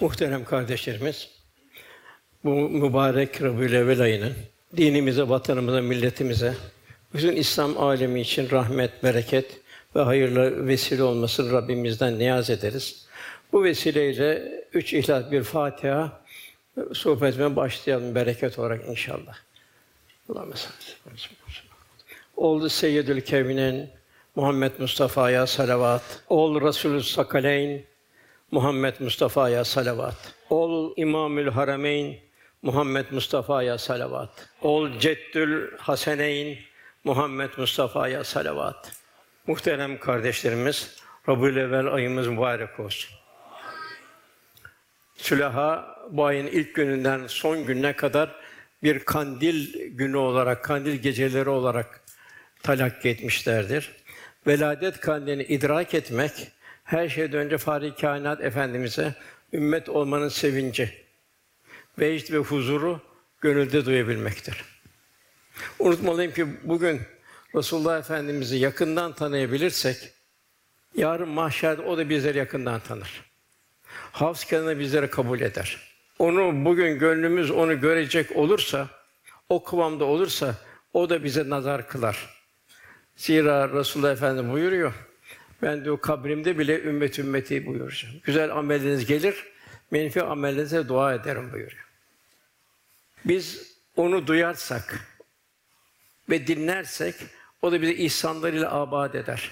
Muhterem kardeşlerimiz, bu mübarek Rabiül ayının dinimize, vatanımıza, milletimize, bütün İslam alemi için rahmet, bereket ve hayırlı vesile olmasını Rabbimizden niyaz ederiz. Bu vesileyle üç ihlas bir Fatiha sohbetime başlayalım bereket olarak inşallah. Salli. Oldu Seyyidül Kevnin Muhammed Mustafa'ya salavat. Ol Resulü Sakaleyn Muhammed Mustafa'ya salavat. Ol İmamül Harameyn Muhammed Mustafa'ya salavat. Ol Ceddül Haseneyn Muhammed Mustafa'ya salavat. Muhterem kardeşlerimiz, Rabiül ayımız mübarek olsun. Sülaha bu ayın ilk gününden son gününe kadar bir kandil günü olarak, kandil geceleri olarak talakki etmişlerdir. Veladet kandilini idrak etmek, her şeyden önce Fahri Kainat Efendimiz'e ümmet olmanın sevinci, vecd ve huzuru gönülde duyabilmektir. Unutmalıyım ki bugün Resulullah Efendimiz'i yakından tanıyabilirsek, yarın mahşerde o da bizleri yakından tanır. Havz kenarında bizleri kabul eder. Onu bugün gönlümüz onu görecek olursa, o kıvamda olursa o da bize nazar kılar. Zira Resulullah Efendimiz buyuruyor. Ben diyor kabrimde bile ümmet ümmeti buyuracağım. Güzel ameliniz gelir, menfi amelinize dua ederim buyuruyor. Biz onu duyarsak ve dinlersek o da bizi ihsanlarıyla abad eder.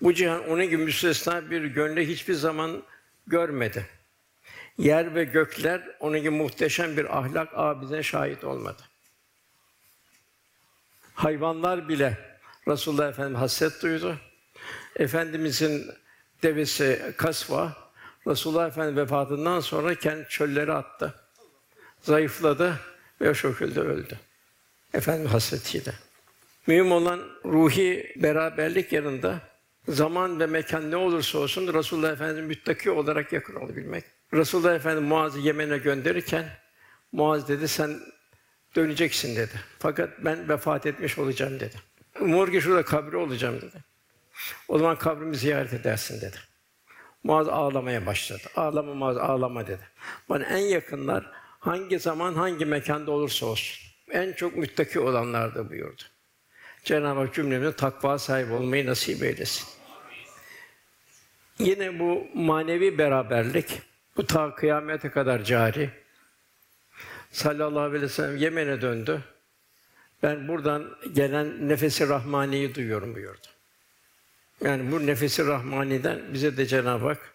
Bu cihan onun gibi müstesna bir gönle hiçbir zaman görmedi. Yer ve gökler onun gibi muhteşem bir ahlak abidine şahit olmadı. Hayvanlar bile Resulullah Efendimiz hasret duydu. Efendimizin devesi Kasva Resulullah Efendimiz vefatından sonra kendi çöllere attı. Zayıfladı ve o şekilde öldü. Efendimiz hasretiyle. Mühim olan ruhi beraberlik yanında zaman ve mekan ne olursa olsun Resulullah Efendimiz müttaki olarak yakın olabilmek. Resulullah Efendimiz Muaz'ı Yemen'e gönderirken Muaz dedi sen döneceksin dedi. Fakat ben vefat etmiş olacağım dedi. Umur ki şurada kabri olacağım dedi. O zaman kabrimi ziyaret edersin dedi. Muaz ağlamaya başladı. Ağlama Muaz ağlama dedi. Bana en yakınlar hangi zaman hangi mekanda olursa olsun en çok müttaki olanlardı buyurdu. Cenab-ı Hak cümlemize takva sahibi olmayı nasip eylesin. Yine bu manevi beraberlik bu ta kıyamete kadar cari. Sallallahu aleyhi ve sellem Yemen'e döndü. Ben buradan gelen nefesi rahmaniyi duyuyorum buyurdu. Yani bu nefesi rahmaniden bize de Cenab-ı Hak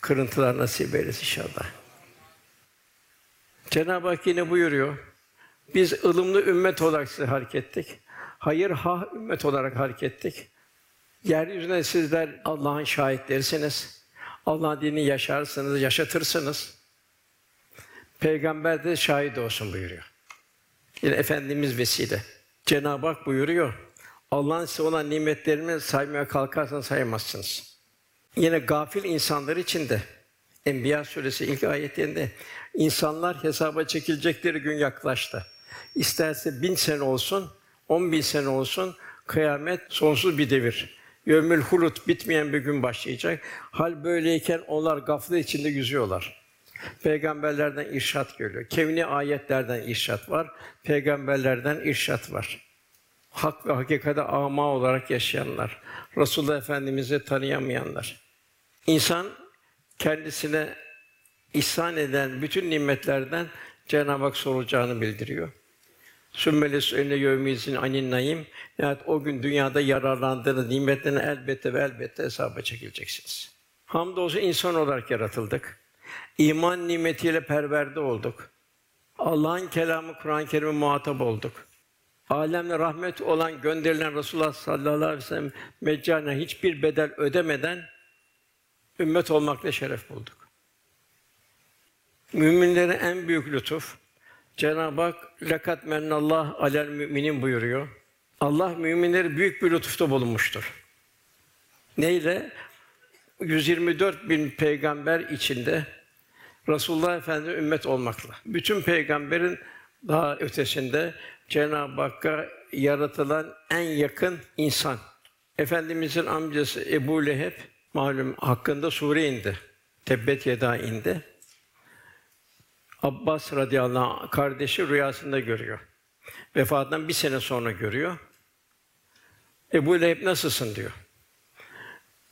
kırıntılar nasip eylesin inşallah. Cenab-ı Hak yine buyuruyor. Biz ılımlı ümmet olarak size hareket ettik. Hayır ha ümmet olarak hareket ettik. Yeryüzüne sizler Allah'ın şahitlerisiniz. Allah'ın dinini yaşarsınız, yaşatırsınız. Peygamber de şahit olsun buyuruyor. Yine Efendimiz vesile. Cenab-ı Hak buyuruyor. Allah'ın size olan nimetlerini saymaya kalkarsanız sayamazsınız. Yine gafil insanlar için de Enbiya suresi ilk ayetlerinde insanlar hesaba çekilecekleri gün yaklaştı. İsterse bin sene olsun, on bin sene olsun, kıyamet sonsuz bir devir. Yömül hulut bitmeyen bir gün başlayacak. Hal böyleyken onlar gaflet içinde yüzüyorlar. Peygamberlerden irşat geliyor. Kevni ayetlerden irşat var. Peygamberlerden irşat var. Hak ve hakikate ama olarak yaşayanlar, Resulullah Efendimizi tanıyamayanlar. İnsan kendisine ihsan eden bütün nimetlerden Cenab-ı Hak sorulacağını bildiriyor. Sümmeles önüne yevmizin anin naim. Yani o gün dünyada yararlandığınız nimetlerini elbette ve elbette hesaba çekileceksiniz. Hamdolsun insan olarak yaratıldık. İman nimetiyle perverde olduk. Allah'ın kelamı Kur'an-ı Kerim'e muhatap olduk. Alemle rahmet olan gönderilen Resulullah sallallahu aleyhi ve sellem meccana hiçbir bedel ödemeden ümmet olmakla şeref bulduk. Müminlere en büyük lütuf Cenab-ı Hak lakat mennallah alel müminin buyuruyor. Allah müminleri büyük bir lütufta bulunmuştur. Neyle? 124 bin peygamber içinde Resulullah Efendimiz ümmet olmakla. Bütün peygamberin daha ötesinde Cenab-ı Hakk'a yaratılan en yakın insan. Efendimizin amcası Ebu Leheb malum hakkında sure indi. Tebbet yeda indi. Abbas radıyallahu anh kardeşi rüyasında görüyor. Vefatından bir sene sonra görüyor. Ebu Leheb nasılsın diyor.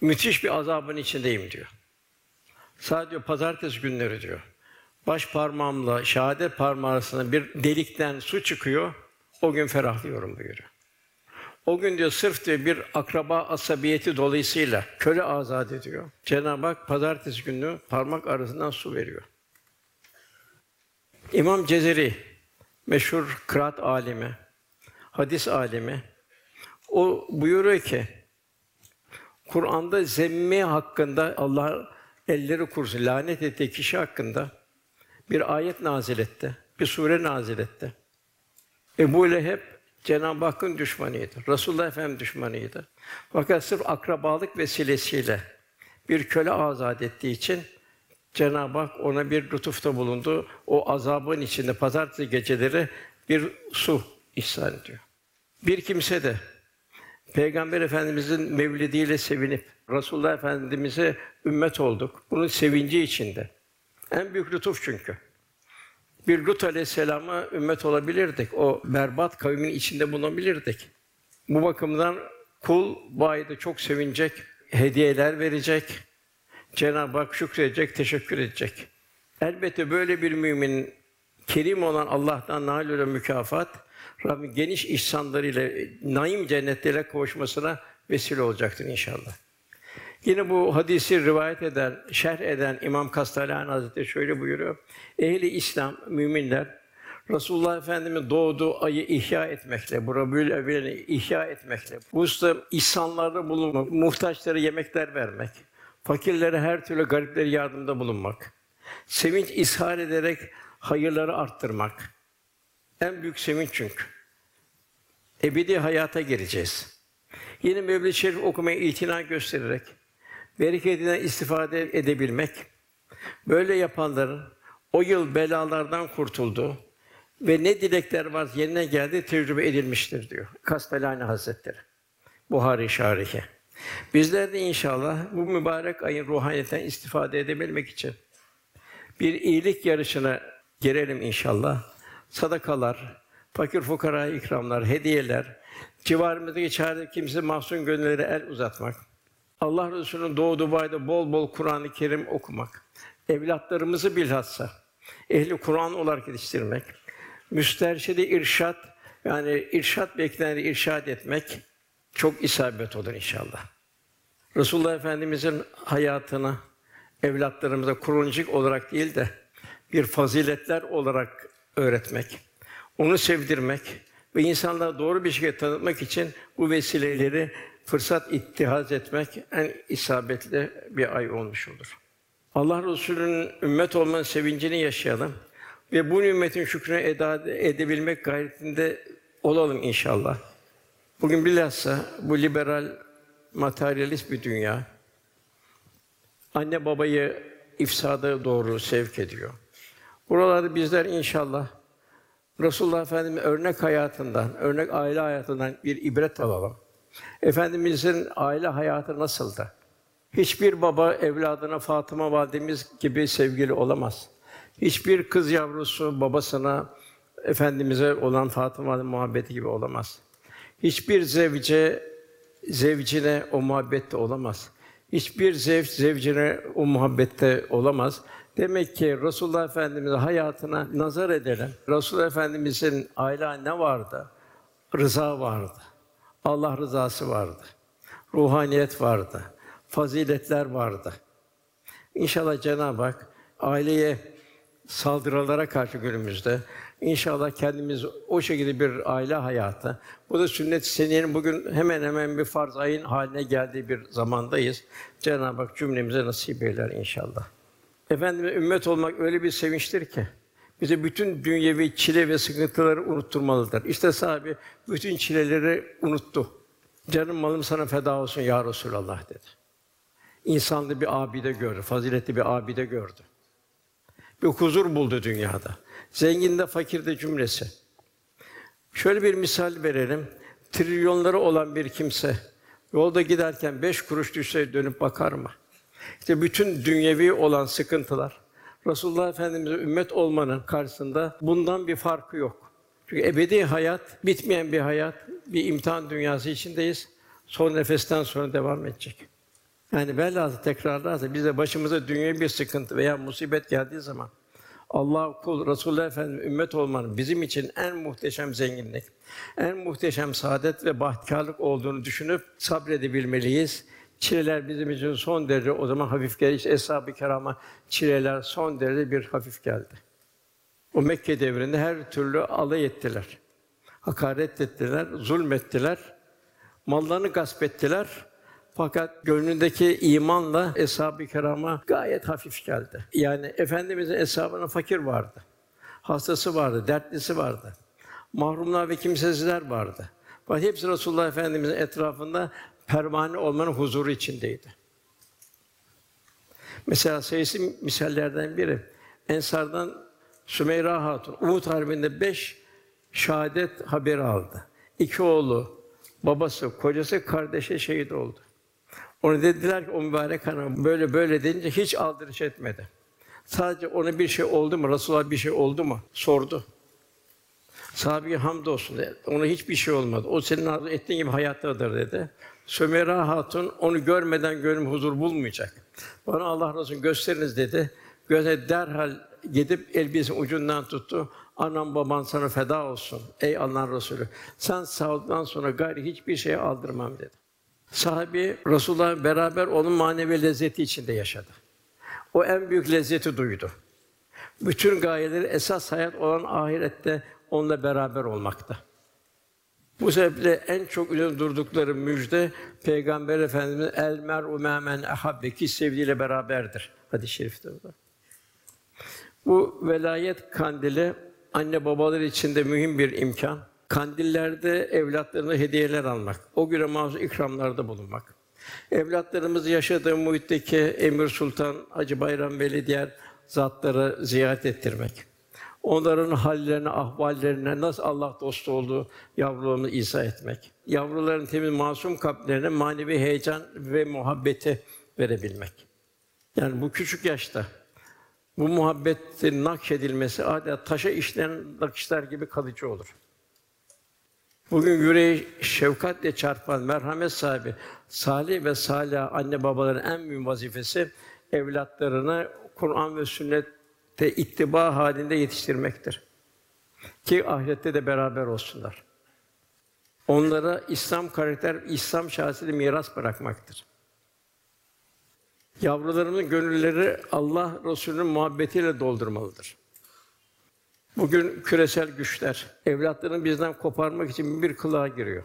Müthiş bir azabın içindeyim diyor. Sadece pazartesi günleri diyor. Baş parmağımla şehadet parmağı arasında bir delikten su çıkıyor. O gün ferahlıyorum buyuruyor. O gün diyor sırf diyor bir akraba asabiyeti dolayısıyla köle azat ediyor. Cenab-ı Hak pazartesi günü parmak arasından su veriyor. İmam Cezeri meşhur kıraat alimi, hadis alimi o buyuruyor ki Kur'an'da zemmi hakkında Allah elleri kurusun lanet ettiği kişi hakkında bir ayet nazil etti. Bir sure nazil etti. Ebu Leheb Cenab-ı Hakk'ın düşmanıydı. Resulullah Efendimiz düşmanıydı. Fakat sırf akrabalık vesilesiyle bir köle azat ettiği için Cenab-ı Hak ona bir lütufta bulundu. O azabın içinde pazartesi geceleri bir su ihsan ediyor. Bir kimse de Peygamber Efendimizin mevlidiyle sevinip Resulullah Efendimize ümmet olduk. Bunun sevinci içinde. En büyük lütuf çünkü. Bir Lut Aleyhisselam'a ümmet olabilirdik. O berbat kavmin içinde bulunabilirdik. Bu bakımdan kul bu ayda çok sevinecek, hediyeler verecek, Cenab-ı Hak şükredecek, teşekkür edecek. Elbette böyle bir müminin kerim olan Allah'tan nail olan mükafat Rabbim geniş ihsanlarıyla naim cennetlere kavuşmasına vesile olacaktır inşallah. Yine bu hadisi rivayet eden, şerh eden İmam Kastalani Hazretleri şöyle buyuruyor. Ehli İslam müminler Resulullah Efendimiz doğduğu ayı ihya etmekle, bu Rabiül Evvel'i ihya etmekle, bu usta ihsanlarda bulunmak, muhtaçlara yemekler vermek, fakirlere her türlü gariplere yardımda bulunmak, sevinç ishar ederek hayırları arttırmak. En büyük sevinç çünkü. Ebedi hayata gireceğiz. Yine Mevlid-i Şerif okumaya itina göstererek bereketinden istifade edebilmek, böyle yapanların o yıl belalardan kurtuldu ve ne dilekler var yerine geldi tecrübe edilmiştir diyor Kastelani Hazretleri. Buhari Şarihi. Bizler de inşallah bu mübarek ayın ruhaniyetinden istifade edebilmek için bir iyilik yarışına girelim inşallah. Sadakalar, fakir fukara ikramlar, hediyeler, civarımızdaki çare kimse mahzun gönüllere el uzatmak. Allah Resulü'nün doğduğu bayda bol bol Kur'an-ı Kerim okumak. Evlatlarımızı bilhassa ehli Kur'an olarak yetiştirmek. Müsterşidi irşat yani irşat bekleneni irşad etmek çok isabet olur inşallah. Resulullah Efendimizin hayatını evlatlarımıza kuruncuk olarak değil de bir faziletler olarak öğretmek, onu sevdirmek ve insanlara doğru bir şekilde tanıtmak için bu vesileleri fırsat ittihaz etmek en isabetli bir ay olmuş olur. Allah Resulü'nün ümmet olmanın sevincini yaşayalım ve bu ümmetin şükrünü eda edebilmek gayretinde olalım inşallah. Bugün bilhassa bu liberal, materyalist bir dünya anne babayı ifsada doğru sevk ediyor. Buralarda bizler inşallah Resulullah Efendimiz örnek hayatından, örnek aile hayatından bir ibret alalım. Efendimizin aile hayatı nasıldı? Hiçbir baba evladına Fatıma validemiz gibi sevgili olamaz. Hiçbir kız yavrusu babasına efendimize olan Fatıma muhabbeti gibi olamaz. Hiçbir zevce zevcine o muhabbette olamaz. Hiçbir zevç zevcine o muhabbette olamaz. Demek ki Resulullah Efendimiz'in hayatına nazar edelim. Resulullah Efendimiz'in aile ne vardı? Rıza vardı. Allah rızası vardı. Ruhaniyet vardı. Faziletler vardı. İnşallah Cenab-ı Hak aileye saldırılara karşı günümüzde inşallah kendimiz o şekilde bir aile hayatı. Bu da sünnet-i bugün hemen hemen bir farz ayın haline geldiği bir zamandayız. Cenab-ı Hak cümlemize nasip eyler inşallah. Efendimiz ümmet olmak öyle bir sevinçtir ki bize bütün dünyevi çile ve sıkıntıları unutturmalıdır. İşte sahibi bütün çileleri unuttu. Canım malım sana feda olsun ya Resulallah dedi. İnsanlı bir abide gördü, faziletli bir abide gördü. Bir huzur buldu dünyada. Zengin de fakir de cümlesi. Şöyle bir misal verelim. Trilyonları olan bir kimse yolda giderken beş kuruş düşse dönüp bakar mı? İşte bütün dünyevi olan sıkıntılar, Resulullah Efendimiz'e ümmet olmanın karşısında bundan bir farkı yok. Çünkü ebedi hayat, bitmeyen bir hayat, bir imtihan dünyası içindeyiz. Son nefesten sonra devam edecek. Yani velhâsıl tekrarlarsa bize başımıza dünya bir sıkıntı veya musibet geldiği zaman Allah kul Resulullah Efendimiz ümmet olmanın bizim için en muhteşem zenginlik, en muhteşem saadet ve bahtiyarlık olduğunu düşünüp sabredebilmeliyiz. Çileler bizim için son derece o zaman hafif geldi. İşte Eshab-ı Kirama çileler son derece bir hafif geldi. O Mekke devrinde her türlü alay ettiler. Hakaret ettiler, zulmettiler. Mallarını gasp ettiler. Fakat gönlündeki imanla eshab-ı kirama gayet hafif geldi. Yani efendimizin eshabının fakir vardı. Hastası vardı, dertlisi vardı. Mahrumlar ve kimsesizler vardı. Fakat hepsi Resulullah Efendimizin etrafında pervane olmanın huzuru içindeydi. Mesela sayısı misallerden biri. Ensardan Sümeyra Hatun Uhud Harbi'nde beş şehadet haberi aldı. İki oğlu, babası, kocası, kardeşi şehit oldu. Onu dediler ki o mübarek hanım böyle böyle deyince hiç aldırış etmedi. Sadece ona bir şey oldu mu? Resulullah bir şey oldu mu? Sordu. Sahabe hamdolsun dedi. Ona hiçbir şey olmadı. O senin arzu ettiğin gibi hayattadır dedi. Sömera Hatun onu görmeden gönlüm huzur bulmayacak. Bana Allah Resulü gösteriniz dedi. Göze derhal gidip elbisenin ucundan tuttu. Anam baban sana feda olsun. Ey Allah'ın Resulü. Sen sağlıktan sonra gayri hiçbir şey aldırmam dedi. Sahabi Resulullah beraber onun manevi lezzeti içinde yaşadı. O en büyük lezzeti duydu. Bütün gayeleri esas hayat olan ahirette onunla beraber olmakta. Bu sebeple en çok üzerinde durdukları müjde Peygamber Efendimiz el mer'u memen ahabbe ki sevdiğiyle beraberdir. Hadis-i şerifte bu. Bu velayet kandili anne babalar için de mühim bir imkan. Kandillerde evlatlarına hediyeler almak, o güne mahsus ikramlarda bulunmak. Evlatlarımız yaşadığı muhitteki Emir Sultan, Hacı Bayram Veli diğer zatları ziyaret ettirmek. Onların hallerine, ahvallerine nasıl Allah dostu olduğu yavrularını izah etmek. Yavruların temiz masum kalplerine manevi heyecan ve muhabbeti verebilmek. Yani bu küçük yaşta bu muhabbetin nakşedilmesi adeta taşa işlenen nakışlar gibi kalıcı olur. Bugün yüreği şefkatle çarpan merhamet sahibi salih ve salih anne babaların en büyük vazifesi evlatlarını Kur'an ve sünnete ittiba halinde yetiştirmektir. Ki ahirette de beraber olsunlar. Onlara İslam karakter, İslam şahsiyeti miras bırakmaktır. Yavrularımızın gönülleri Allah Resulü'nün muhabbetiyle doldurmalıdır. Bugün küresel güçler evlatlarını bizden koparmak için bir kılığa giriyor.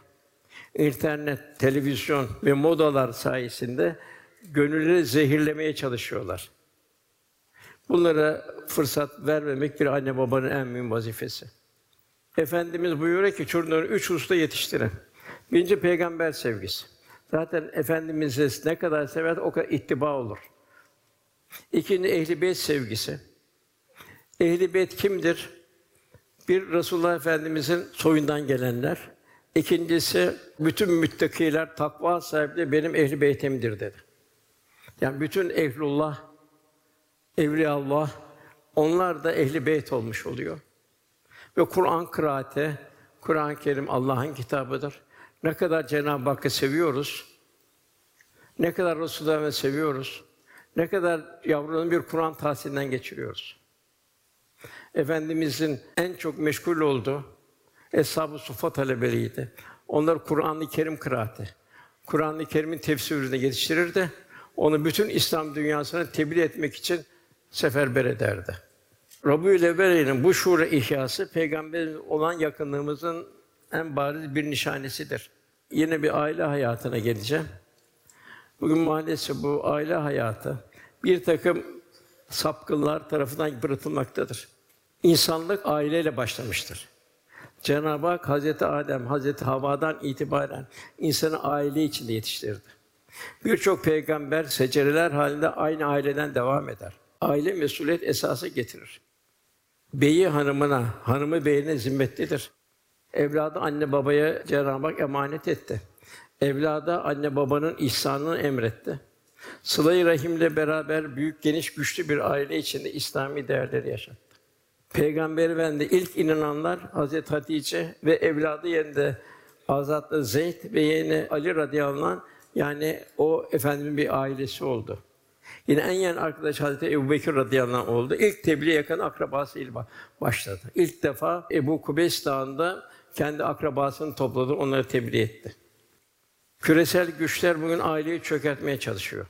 İnternet, televizyon ve modalar sayesinde gönülleri zehirlemeye çalışıyorlar. Bunlara fırsat vermemek bir anne babanın en mühim vazifesi. Efendimiz buyuruyor ki çocukları üç usta yetiştirin. Birinci peygamber sevgisi. Zaten Efendimiz'i ne kadar sever o kadar ittiba olur. İkinci ehli beyt sevgisi. Ehli beyt kimdir? Bir Resulullah Efendimizin soyundan gelenler. İkincisi bütün müttakiler, takva sahipleri benim ehli beytimdir dedi. Yani bütün ehlullah, evliyaullah onlar da ehli beyt olmuş oluyor. Ve Kur'an kıraate, Kur'an-ı Kerim Allah'ın kitabıdır. Ne kadar Cenab-ı Hakk'ı seviyoruz, ne kadar Resulullah'ı seviyoruz, ne kadar yavrunun bir Kur'an tahsilinden geçiriyoruz. Efendimizin en çok meşgul olduğu Eshab-ı Suffa talebeleriydi. Onlar Kur'an-ı Kerim kıraati. Kur'an-ı Kerim'in tefsirini yetiştirirdi. Onu bütün İslam dünyasına tebliğ etmek için seferber ederdi. Rabiül Evvel'in bu şuur ihyası peygamberin olan yakınlığımızın en bariz bir nişanesidir. Yine bir aile hayatına geleceğim. Bugün maalesef bu aile hayatı bir takım sapkınlar tarafından yıpratılmaktadır. İnsanlık aileyle başlamıştır. Cenab-ı Hak Hazreti Adem, Hazreti Havva'dan itibaren insanı aile içinde yetiştirdi. Birçok peygamber secereler halinde aynı aileden devam eder. Aile mesuliyet esası getirir. Beyi hanımına, hanımı beyine zimmetlidir. Evladı anne babaya Cenab-ı Hak emanet etti. Evlada anne babanın ihsanını emretti. Sıla-i Rahim'le beraber büyük, geniş, güçlü bir aile içinde İslami değerleri yaşattı. Peygamber Efendi ilk inananlar Hazreti Hatice ve evladı yerinde Azatlı Zeyd ve yeğeni Ali radıyallahu anh yani o efendinin bir ailesi oldu. Yine en yakın arkadaş Hazreti Ebubekir radıyallahu anh oldu. İlk tebliğe yakın akrabası ile başladı. İlk defa Ebu Kubeys Dağı'nda kendi akrabasını topladı, onları tebliğ etti. Küresel güçler bugün aileyi çökertmeye çalışıyor.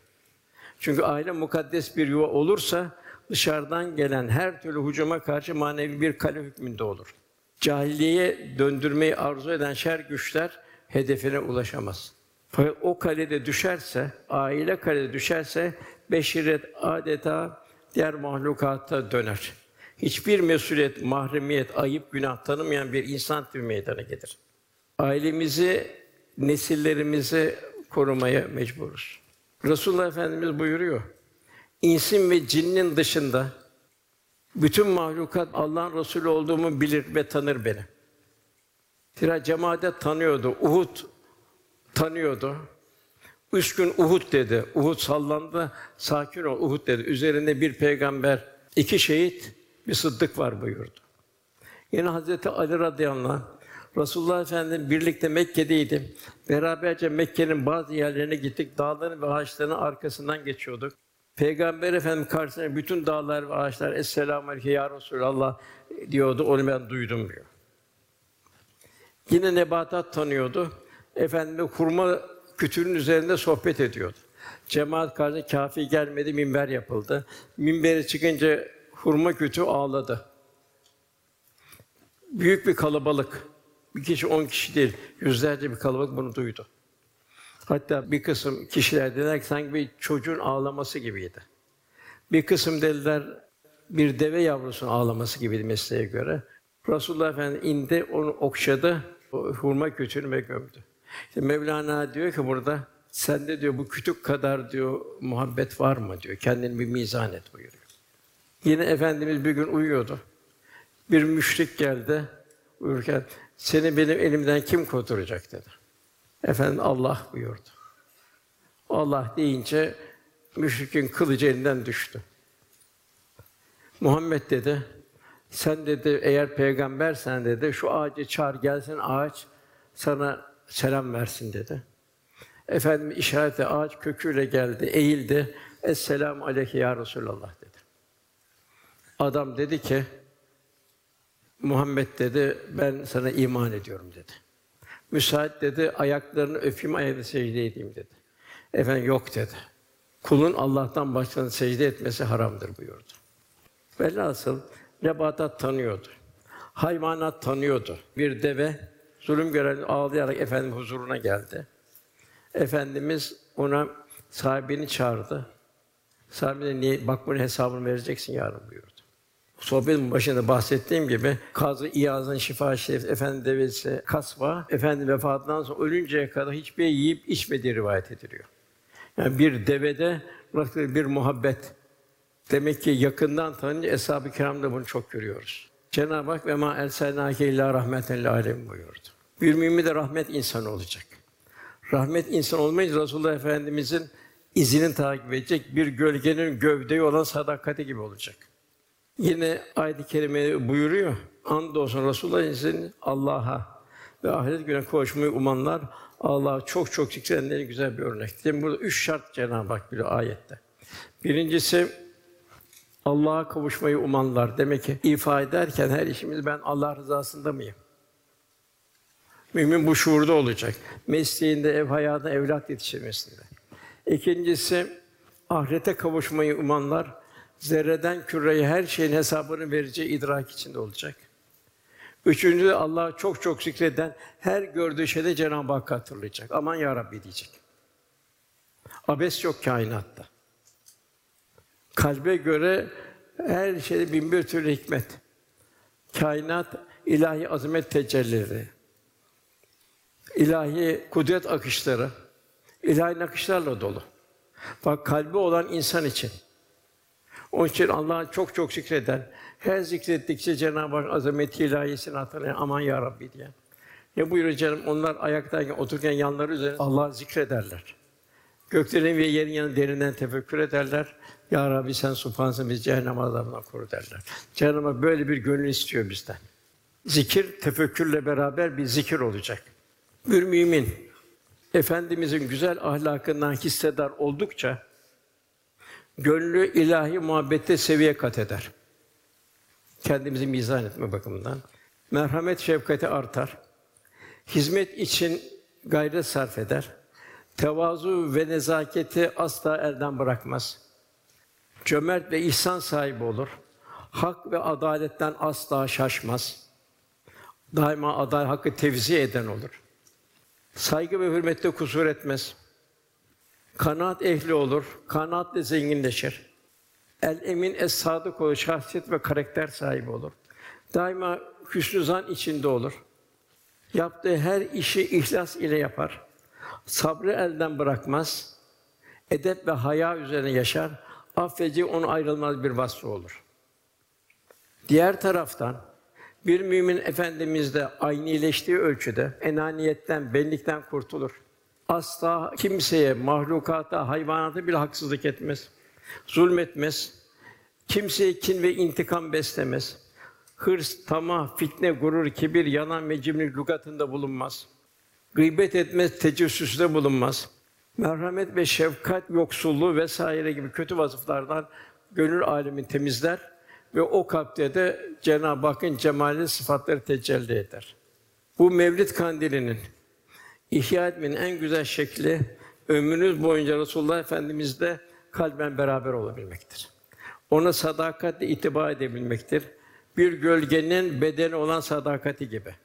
Çünkü aile mukaddes bir yuva olursa dışarıdan gelen her türlü hücuma karşı manevi bir kale hükmünde olur. Cahiliyeye döndürmeyi arzu eden şer güçler hedefine ulaşamaz. Fakat o kalede düşerse, aile kalede düşerse beşiret adeta diğer mahlukata döner. Hiçbir mesuliyet, mahremiyet, ayıp, günah tanımayan bir insan tipi meydana gelir. Ailemizi, nesillerimizi korumaya mecburuz. Resulullah Efendimiz buyuruyor. İnsin ve cinnin dışında bütün mahlukat Allah'ın Resulü olduğumu bilir ve tanır beni. Zira cemaate tanıyordu. Uhud tanıyordu. Üç gün Uhud dedi. Uhud sallandı. Sakin ol Uhud dedi. Üzerinde bir peygamber, iki şehit, bir sıddık var buyurdu. Yine Hazreti Ali radıyallahu anh, Resulullah Efendimiz birlikte Mekke'deydi. Beraberce Mekke'nin bazı yerlerine gittik. Dağların ve ağaçların arkasından geçiyorduk. Peygamber Efendimiz karşısında bütün dağlar ve ağaçlar Esselamu Aleyke ya Resulallah diyordu. Onu ben duydum diyor. Yine nebatat tanıyordu. Efendimiz hurma kütüğünün üzerinde sohbet ediyordu. Cemaat karşısında kafi gelmedi, minber yapıldı. Minbere çıkınca hurma kütüğü ağladı. Büyük bir kalabalık. Bir kişi, on kişi değil, yüzlerce bir kalabalık bunu duydu. Hatta bir kısım kişiler dediler ki sanki bir çocuğun ağlaması gibiydi. Bir kısım dediler bir deve yavrusunun ağlaması gibiydi mesleğe göre. Resulullah Efendimiz indi, onu okşadı, hurma kütüğünü ve gömdü. İşte Mevlana diyor ki burada, sende diyor bu kütük kadar diyor muhabbet var mı diyor. Kendini bir mizan et buyuruyor. Yine Efendimiz bir gün uyuyordu. Bir müşrik geldi, uyurken, seni benim elimden kim kurtaracak dedi. Efendim Allah buyurdu. Allah deyince müşrikin kılıcı elinden düştü. Muhammed dedi, sen dedi eğer peygambersen dedi şu ağacı çağır gelsin ağaç sana selam versin dedi. Efendim işarete ağaç köküyle geldi, eğildi. Esselamu aleyke ya Resulallah dedi. Adam dedi ki Muhammed dedi ben sana iman ediyorum dedi. Müsait dedi, ayaklarını öpeyim, ayağını secde edeyim dedi. Efendim yok dedi. Kulun Allah'tan başkasına secde etmesi haramdır buyurdu. Velhasıl nebatat tanıyordu. Hayvanat tanıyordu. Bir deve zulüm gören ağlayarak efendim huzuruna geldi. Efendimiz ona sahibini çağırdı. Sahibine niye bak bunun hesabını vereceksin yarın buyurdu. Sohbetin başında bahsettiğim gibi Kazı İyaz'ın şifa şerif efendi devesi Kasva efendi vefatından sonra ölünceye kadar hiçbir yiyip içmediği rivayet ediliyor. Yani bir devede bir muhabbet. Demek ki yakından tanınca eshab-ı kiramda bunu çok görüyoruz. Cenab-ı Hak ve ma erselnâke illâ rahmeten lil buyurdu. Bir mümin de rahmet insanı olacak. Rahmet insan olmayınca Resulullah Efendimizin izini takip edecek, bir gölgenin gövdeyi olan sadakati gibi olacak. Yine ayet-i kerime buyuruyor. Andolsun Resulullah izin Allah'a ve ahiret gününe kavuşmayı umanlar Allah'a çok çok zikredenlerin güzel bir örnek. Şimdi burada üç şart Cenab-ı Hak biliyor ayette. Birincisi Allah'a kavuşmayı umanlar. Demek ki ifa ederken her işimiz ben Allah rızasında mıyım? Mümin bu şuurda olacak. Mesleğinde, ev hayatında, evlat yetiştirmesinde. İkincisi ahirete kavuşmayı umanlar zerreden küreye her şeyin hesabını vereceği idrak içinde olacak. Üçüncü Allah'ı çok çok zikreden her gördüğü şeyde Cenab-ı Hakk'ı hatırlayacak. Aman ya Rabbi diyecek. Abes yok kainatta. Kalbe göre her şeyde bin bir türlü hikmet. Kainat ilahi azamet tecellileri. İlahi kudret akışları, ilahi nakışlarla dolu. Bak kalbi olan insan için onun için Allah'ı çok çok zikreden, her zikrettikçe Cenab-ı Hak azameti ilahisini hatırlayan aman ya Rabbi diye. Ne buyuruyor canım? Onlar ayaktayken, otururken yanları üzerine Allah'ı zikrederler. Göklerin ve yerin yanı derinden tefekkür ederler. Ya Rabbi sen subhansın biz cehennem azabından koru derler. Cenab-ı Hak böyle bir gönül istiyor bizden. Zikir tefekkürle beraber bir zikir olacak. Bir mümin efendimizin güzel ahlakından hissedar oldukça gönlü ilahi muhabbette seviye kat eder. Kendimizi mizan etme bakımından merhamet şefkati artar. Hizmet için gayret sarf eder. Tevazu ve nezaketi asla elden bırakmaz. Cömert ve ihsan sahibi olur. Hak ve adaletten asla şaşmaz. Daima adalet hakkı tevzi eden olur. Saygı ve hürmette kusur etmez. Kanaat ehli olur, kanaatle zenginleşir. El emin es sadık olur, şahsiyet ve karakter sahibi olur. Daima hüsnü zan içinde olur. Yaptığı her işi ihlas ile yapar. Sabrı elden bırakmaz. Edep ve haya üzerine yaşar. Affedici onu ayrılmaz bir vasfı olur. Diğer taraftan bir mümin efendimiz de aynileştiği ölçüde enaniyetten, benlikten kurtulur. Asla kimseye, mahlukata, hayvanata bir haksızlık etmez. Zulmetmez. Kimseye kin ve intikam beslemez. Hırs, tamah, fitne, gurur, kibir, yanan ve cimri lügatında bulunmaz. Gıybet etmez, tecessüste bulunmaz. Merhamet ve şefkat yoksulluğu vesaire gibi kötü vasıflardan gönül alemin temizler ve o kalpte de Cenab-ı Hakk'ın cemalli sıfatları tecelli eder. Bu Mevlid kandilinin ihya etmenin en güzel şekli ömrünüz boyunca Resulullah Efendimiz'de kalben beraber olabilmektir. Ona sadakatle itibar edebilmektir. Bir gölgenin bedeni olan sadakati gibi.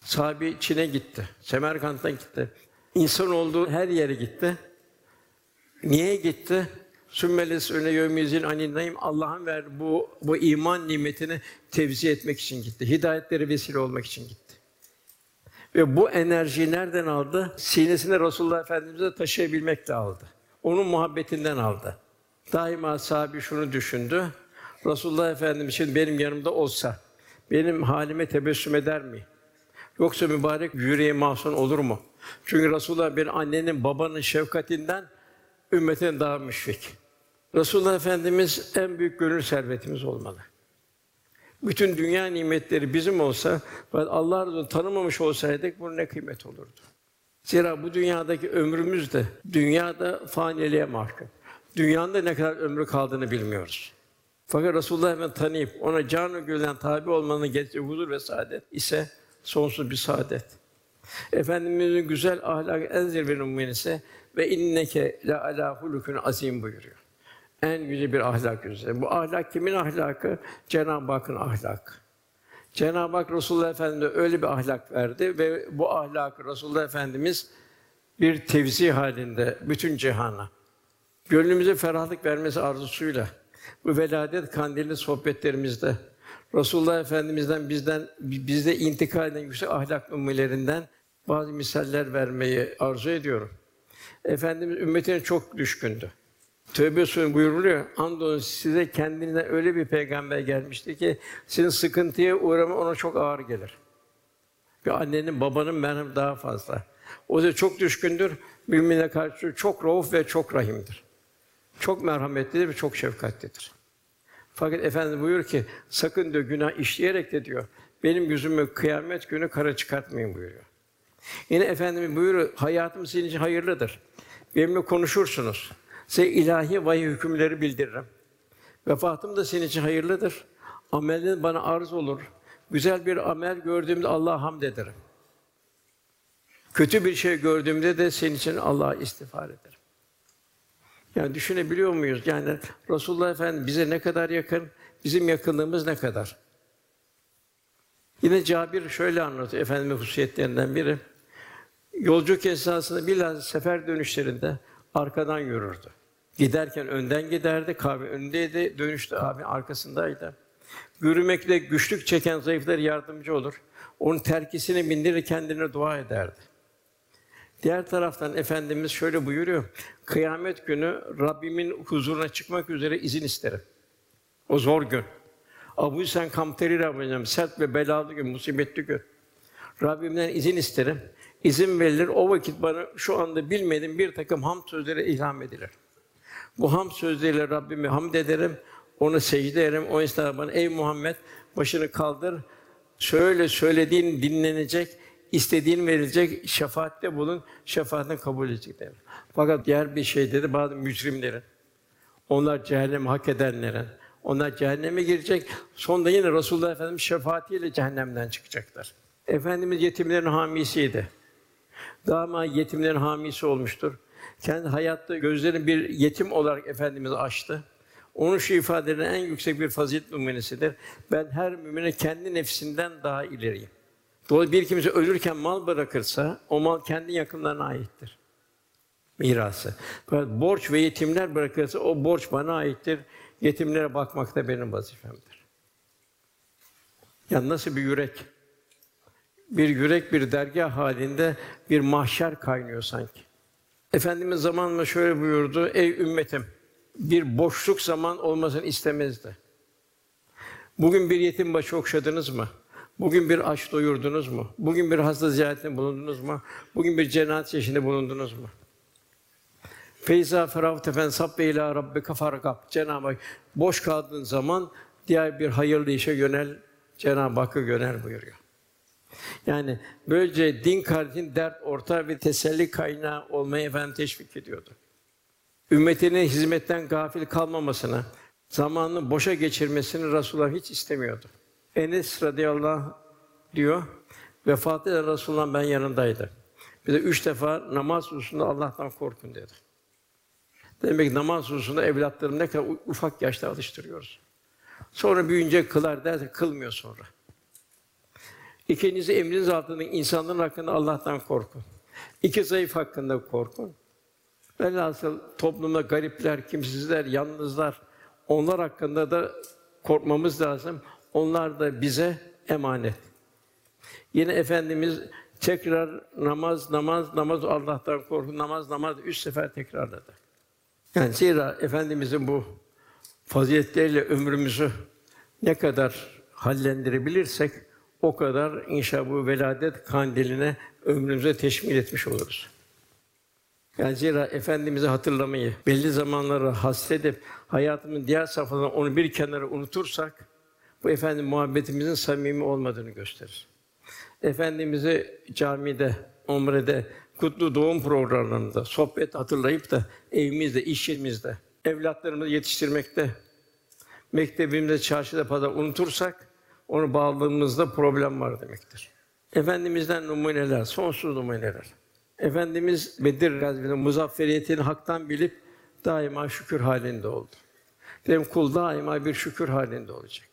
Sahabi Çin'e gitti. Semerkant'a gitti. İnsan olduğu her yere gitti. Niye gitti? Sümmeles öne yömizin aninayım Allah'ın ver bu bu iman nimetini tevzi etmek için gitti. Hidayetleri vesile olmak için gitti. Ve bu enerjiyi nereden aldı? Sinesinde Resulullah Efendimiz'e taşıyabilmekle aldı. Onun muhabbetinden aldı. Daima sahabi şunu düşündü. Resulullah Efendimiz için benim yanımda olsa benim halime tebessüm eder mi? Yoksa mübarek yüreğe mahzun olur mu? Çünkü Resulullah bir annenin babanın şefkatinden ümmetin daha müşfik. Resulullah Efendimiz en büyük gönül servetimiz olmalı. Bütün dünya nimetleri bizim olsa Allah razı tanımamış olsaydık bunun ne kıymet olurdu? Zira bu dünyadaki ömrümüz de dünyada faniliğe mahkum. Dünyanın da ne kadar ömrü kaldığını bilmiyoruz. Fakat Resulullah Efendimiz tanıyıp ona canı gönülden tabi olmanın getirdiği huzur ve saadet ise sonsuz bir saadet. Efendimizin güzel ahlak en zirve numunesi ve inneke la ala hulukun azim buyuruyor. En güzel bir ahlak üzere. Bu ahlak kimin ahlakı? Cenab-ı Hakk'ın ahlakı. Cenab-ı Hak Resulullah Efendimiz'e öyle bir ahlak verdi ve bu ahlakı Resulullah Efendimiz bir tevzi halinde bütün cihana gönlümüze ferahlık vermesi arzusuyla bu veladet kandili sohbetlerimizde Resulullah Efendimiz'den bizden bizde intikal eden yüksek ahlak numunelerinden bazı misaller vermeyi arzu ediyorum. Efendimiz ümmetine çok düşkündü. Tövbe Suresi buyuruluyor. Andolsun size kendinden öyle bir peygamber gelmişti ki sizin sıkıntıya uğrama ona çok ağır gelir. Bir annenin, babanın merhamet daha fazla. O da çok düşkündür. Mümine karşı çok rauf ve çok rahimdir. Çok merhametlidir ve çok şefkatlidir. Fakat Efendimiz buyuruyor ki sakın diyor günah işleyerek de diyor benim yüzümü kıyamet günü kara çıkartmayın buyuruyor. Yine Efendimiz buyuruyor hayatım sizin için hayırlıdır. Benimle konuşursunuz. Size ilahi vahiy hükümleri bildiririm. Vefatım da senin için hayırlıdır. Amelin bana arz olur. Güzel bir amel gördüğümde Allah'a hamd ederim. Kötü bir şey gördüğümde de senin için Allah'a istiğfar ederim. Yani düşünebiliyor muyuz? Yani Resulullah Efendimiz bize ne kadar yakın, bizim yakınlığımız ne kadar? Yine Cabir şöyle anlatıyor Efendimiz hususiyetlerinden biri. Yolculuk esnasında biraz sefer dönüşlerinde arkadan yürürdü. Giderken önden giderdi, kahve önündeydi, dönüşte kahve arkasındaydı. Yürümekte güçlük çeken zayıflara yardımcı olur. Onun terkisini bindirir, kendine dua ederdi. Diğer taraftan Efendimiz şöyle buyuruyor. Kıyamet günü Rabbimin huzuruna çıkmak üzere izin isterim. O zor gün. Abu Sen Kamteri Rabbim sert ve belalı gün, musibetli gün. Rabbimden izin isterim. İzin verilir. O vakit bana şu anda bilmediğim bir takım ham sözleri ilham edilir. Bu ham sözleriyle Rabbimi hamd ederim. Onu secde ederim. O esnada bana ey Muhammed başını kaldır. Şöyle söylediğin dinlenecek, istediğin verilecek, şefaatte bulun, şefaatini kabul edecek der. Fakat diğer bir şey dedi bazı mücrimlerin, onlar cehennem hak edenlerin, onlar cehenneme girecek. Sonunda yine Resulullah Efendimiz şefaatiyle cehennemden çıkacaklar. Efendimiz yetimlerin hamisiydi. Daima yetimlerin hamisi olmuştur. Kendi hayatta gözlerini bir yetim olarak Efendimiz açtı. Onun şu ifadelerinin en yüksek bir fazilet numunesidir. Ben her mümine kendi nefsinden daha ileriyim. Dolayısıyla bir kimse ölürken mal bırakırsa o mal kendi yakınlarına aittir. Mirası. Fakat borç ve yetimler bırakırsa o borç bana aittir. Yetimlere bakmak da benim vazifemdir. Ya nasıl bir yürek? Bir yürek bir dergah halinde bir mahşer kaynıyor sanki. Efendimiz zamanla şöyle buyurdu: Ey ümmetim, bir boşluk zaman olmasını istemezdi. Bugün bir yetim başı okşadınız mı? Bugün bir aç doyurdunuz mu? Bugün bir hasta ziyaretinde bulundunuz mu? Bugün bir cenaze işinde bulundunuz mu? Feyza feravte fen sabbe ila rabbika farkab. Cenab-ı Hak boş kaldığın zaman diğer bir hayırlı işe yönel, Cenab-ı Hakk'a yönel buyuruyor. Yani böylece din kardeşin dert orta ve teselli kaynağı olmayı efendim teşvik ediyordu. Ümmetinin hizmetten gafil kalmamasını, zamanını boşa geçirmesini Resulullah hiç istemiyordu. Enes radıyallahu diyor, vefat eden Resulullah ben yanındaydı. Bize üç defa namaz hususunda Allah'tan korkun dedi. Demek ki namaz hususunda evlatlarını ne kadar ufak yaşta alıştırıyoruz. Sonra büyüyünce kılar derse kılmıyor sonra. İkincisi emriniz altında insanların hakkında Allah'tan korkun. İki zayıf hakkında korkun. Velhasıl toplumda garipler, kimsizler, yalnızlar, onlar hakkında da korkmamız lazım. Onlar da bize emanet. Yine Efendimiz tekrar namaz, namaz, namaz Allah'tan korkun, namaz, namaz üç sefer tekrarladı. Yani zira Efendimizin bu faziletleriyle ömrümüzü ne kadar hallendirebilirsek o kadar inşa bu veladet kandiline ömrümüze teşmil etmiş oluruz. Yani zira Efendimiz'i hatırlamayı, belli zamanları hasredip hayatımın diğer safhalarında onu bir kenara unutursak bu efendim muhabbetimizin samimi olmadığını gösterir. Efendimizi camide, umrede, kutlu doğum programlarında sohbet hatırlayıp da evimizde, iş yerimizde, evlatlarımızı yetiştirmekte, mektebimizde, çarşıda pazar unutursak onu bağlılığımızda problem var demektir. Efendimizden numuneler, sonsuz numuneler. Efendimiz Bedir gazvesinde muzafferiyetini haktan bilip daima şükür halinde oldu. Dedim kul daima bir şükür halinde olacak.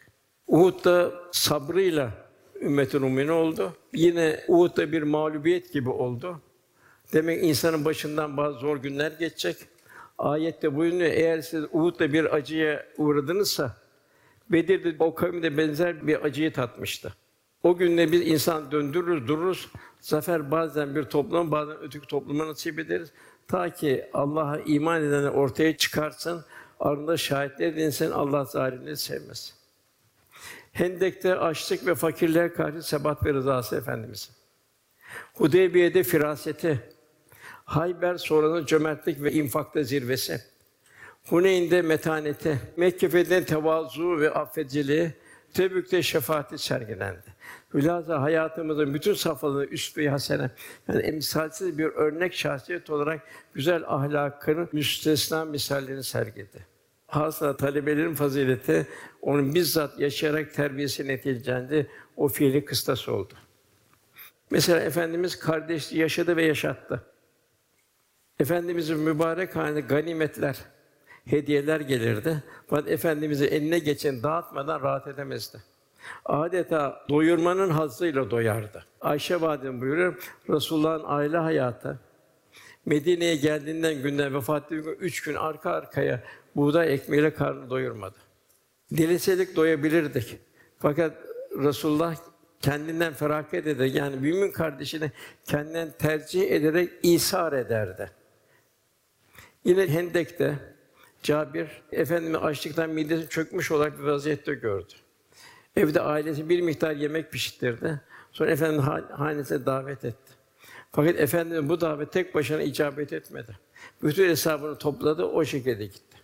Uhud'da sabrıyla ümmetin umine oldu. Yine Uhud'da bir mağlubiyet gibi oldu. Demek insanın başından bazı zor günler geçecek. Ayette buyuruyor eğer siz Uhud'da bir acıya uğradınızsa Bedir'de o kavim de benzer bir acıyı tatmıştı. O günde biz insan döndürürüz, dururuz. Zafer bazen bir toplum, bazen öteki topluma nasip ederiz. Ta ki Allah'a iman edenler ortaya çıkarsın, ardında şahitler edinsin, Allah zalimleri sevmez. Hendek'te açlık ve fakirliğe karşı sebat ve rızası Efendimiz. Hudeybiye'de firaseti, Hayber sonranın cömertlik ve infakta zirvesi. Huneyn'de metaneti, Mekke fethinde tevazu ve affediciliği, Tebük'te şefaati sergilendi. Hülasa hayatımızın bütün safhalarında üsve-i hasene, yani emsalsiz bir örnek şahsiyet olarak güzel ahlakının müstesna misallerini sergiledi. Hasıla talebelerin fazileti onun bizzat yaşayarak terbiyesi neticelendi. O fiili kıstas oldu. Mesela efendimiz kardeşliği yaşadı ve yaşattı. Efendimizin mübarek halinde ganimetler, hediyeler gelirdi. Fakat efendimizi eline geçen dağıtmadan rahat edemezdi. Adeta doyurmanın hazzıyla doyardı. Ayşe validem buyuruyor, Resulullah'ın aile hayatı Medine'ye geldiğinden günden vefat ettiği gün üç gün arka arkaya buğday ekmeğiyle karnını doyurmadı. Dileseydik doyabilirdik. Fakat Resulullah kendinden feragat eder. Yani mümin kardeşini kendinden tercih ederek isar ederdi. Yine Hendek'te Cabir efendimi açlıktan midesi çökmüş olarak bir vaziyette gördü. Evde ailesi bir miktar yemek pişirdi. Sonra Efendimiz ha- hanesine davet etti. Fakat Efendimiz bu davet tek başına icabet etmedi. Bütün hesabını topladı, o şekilde gitti.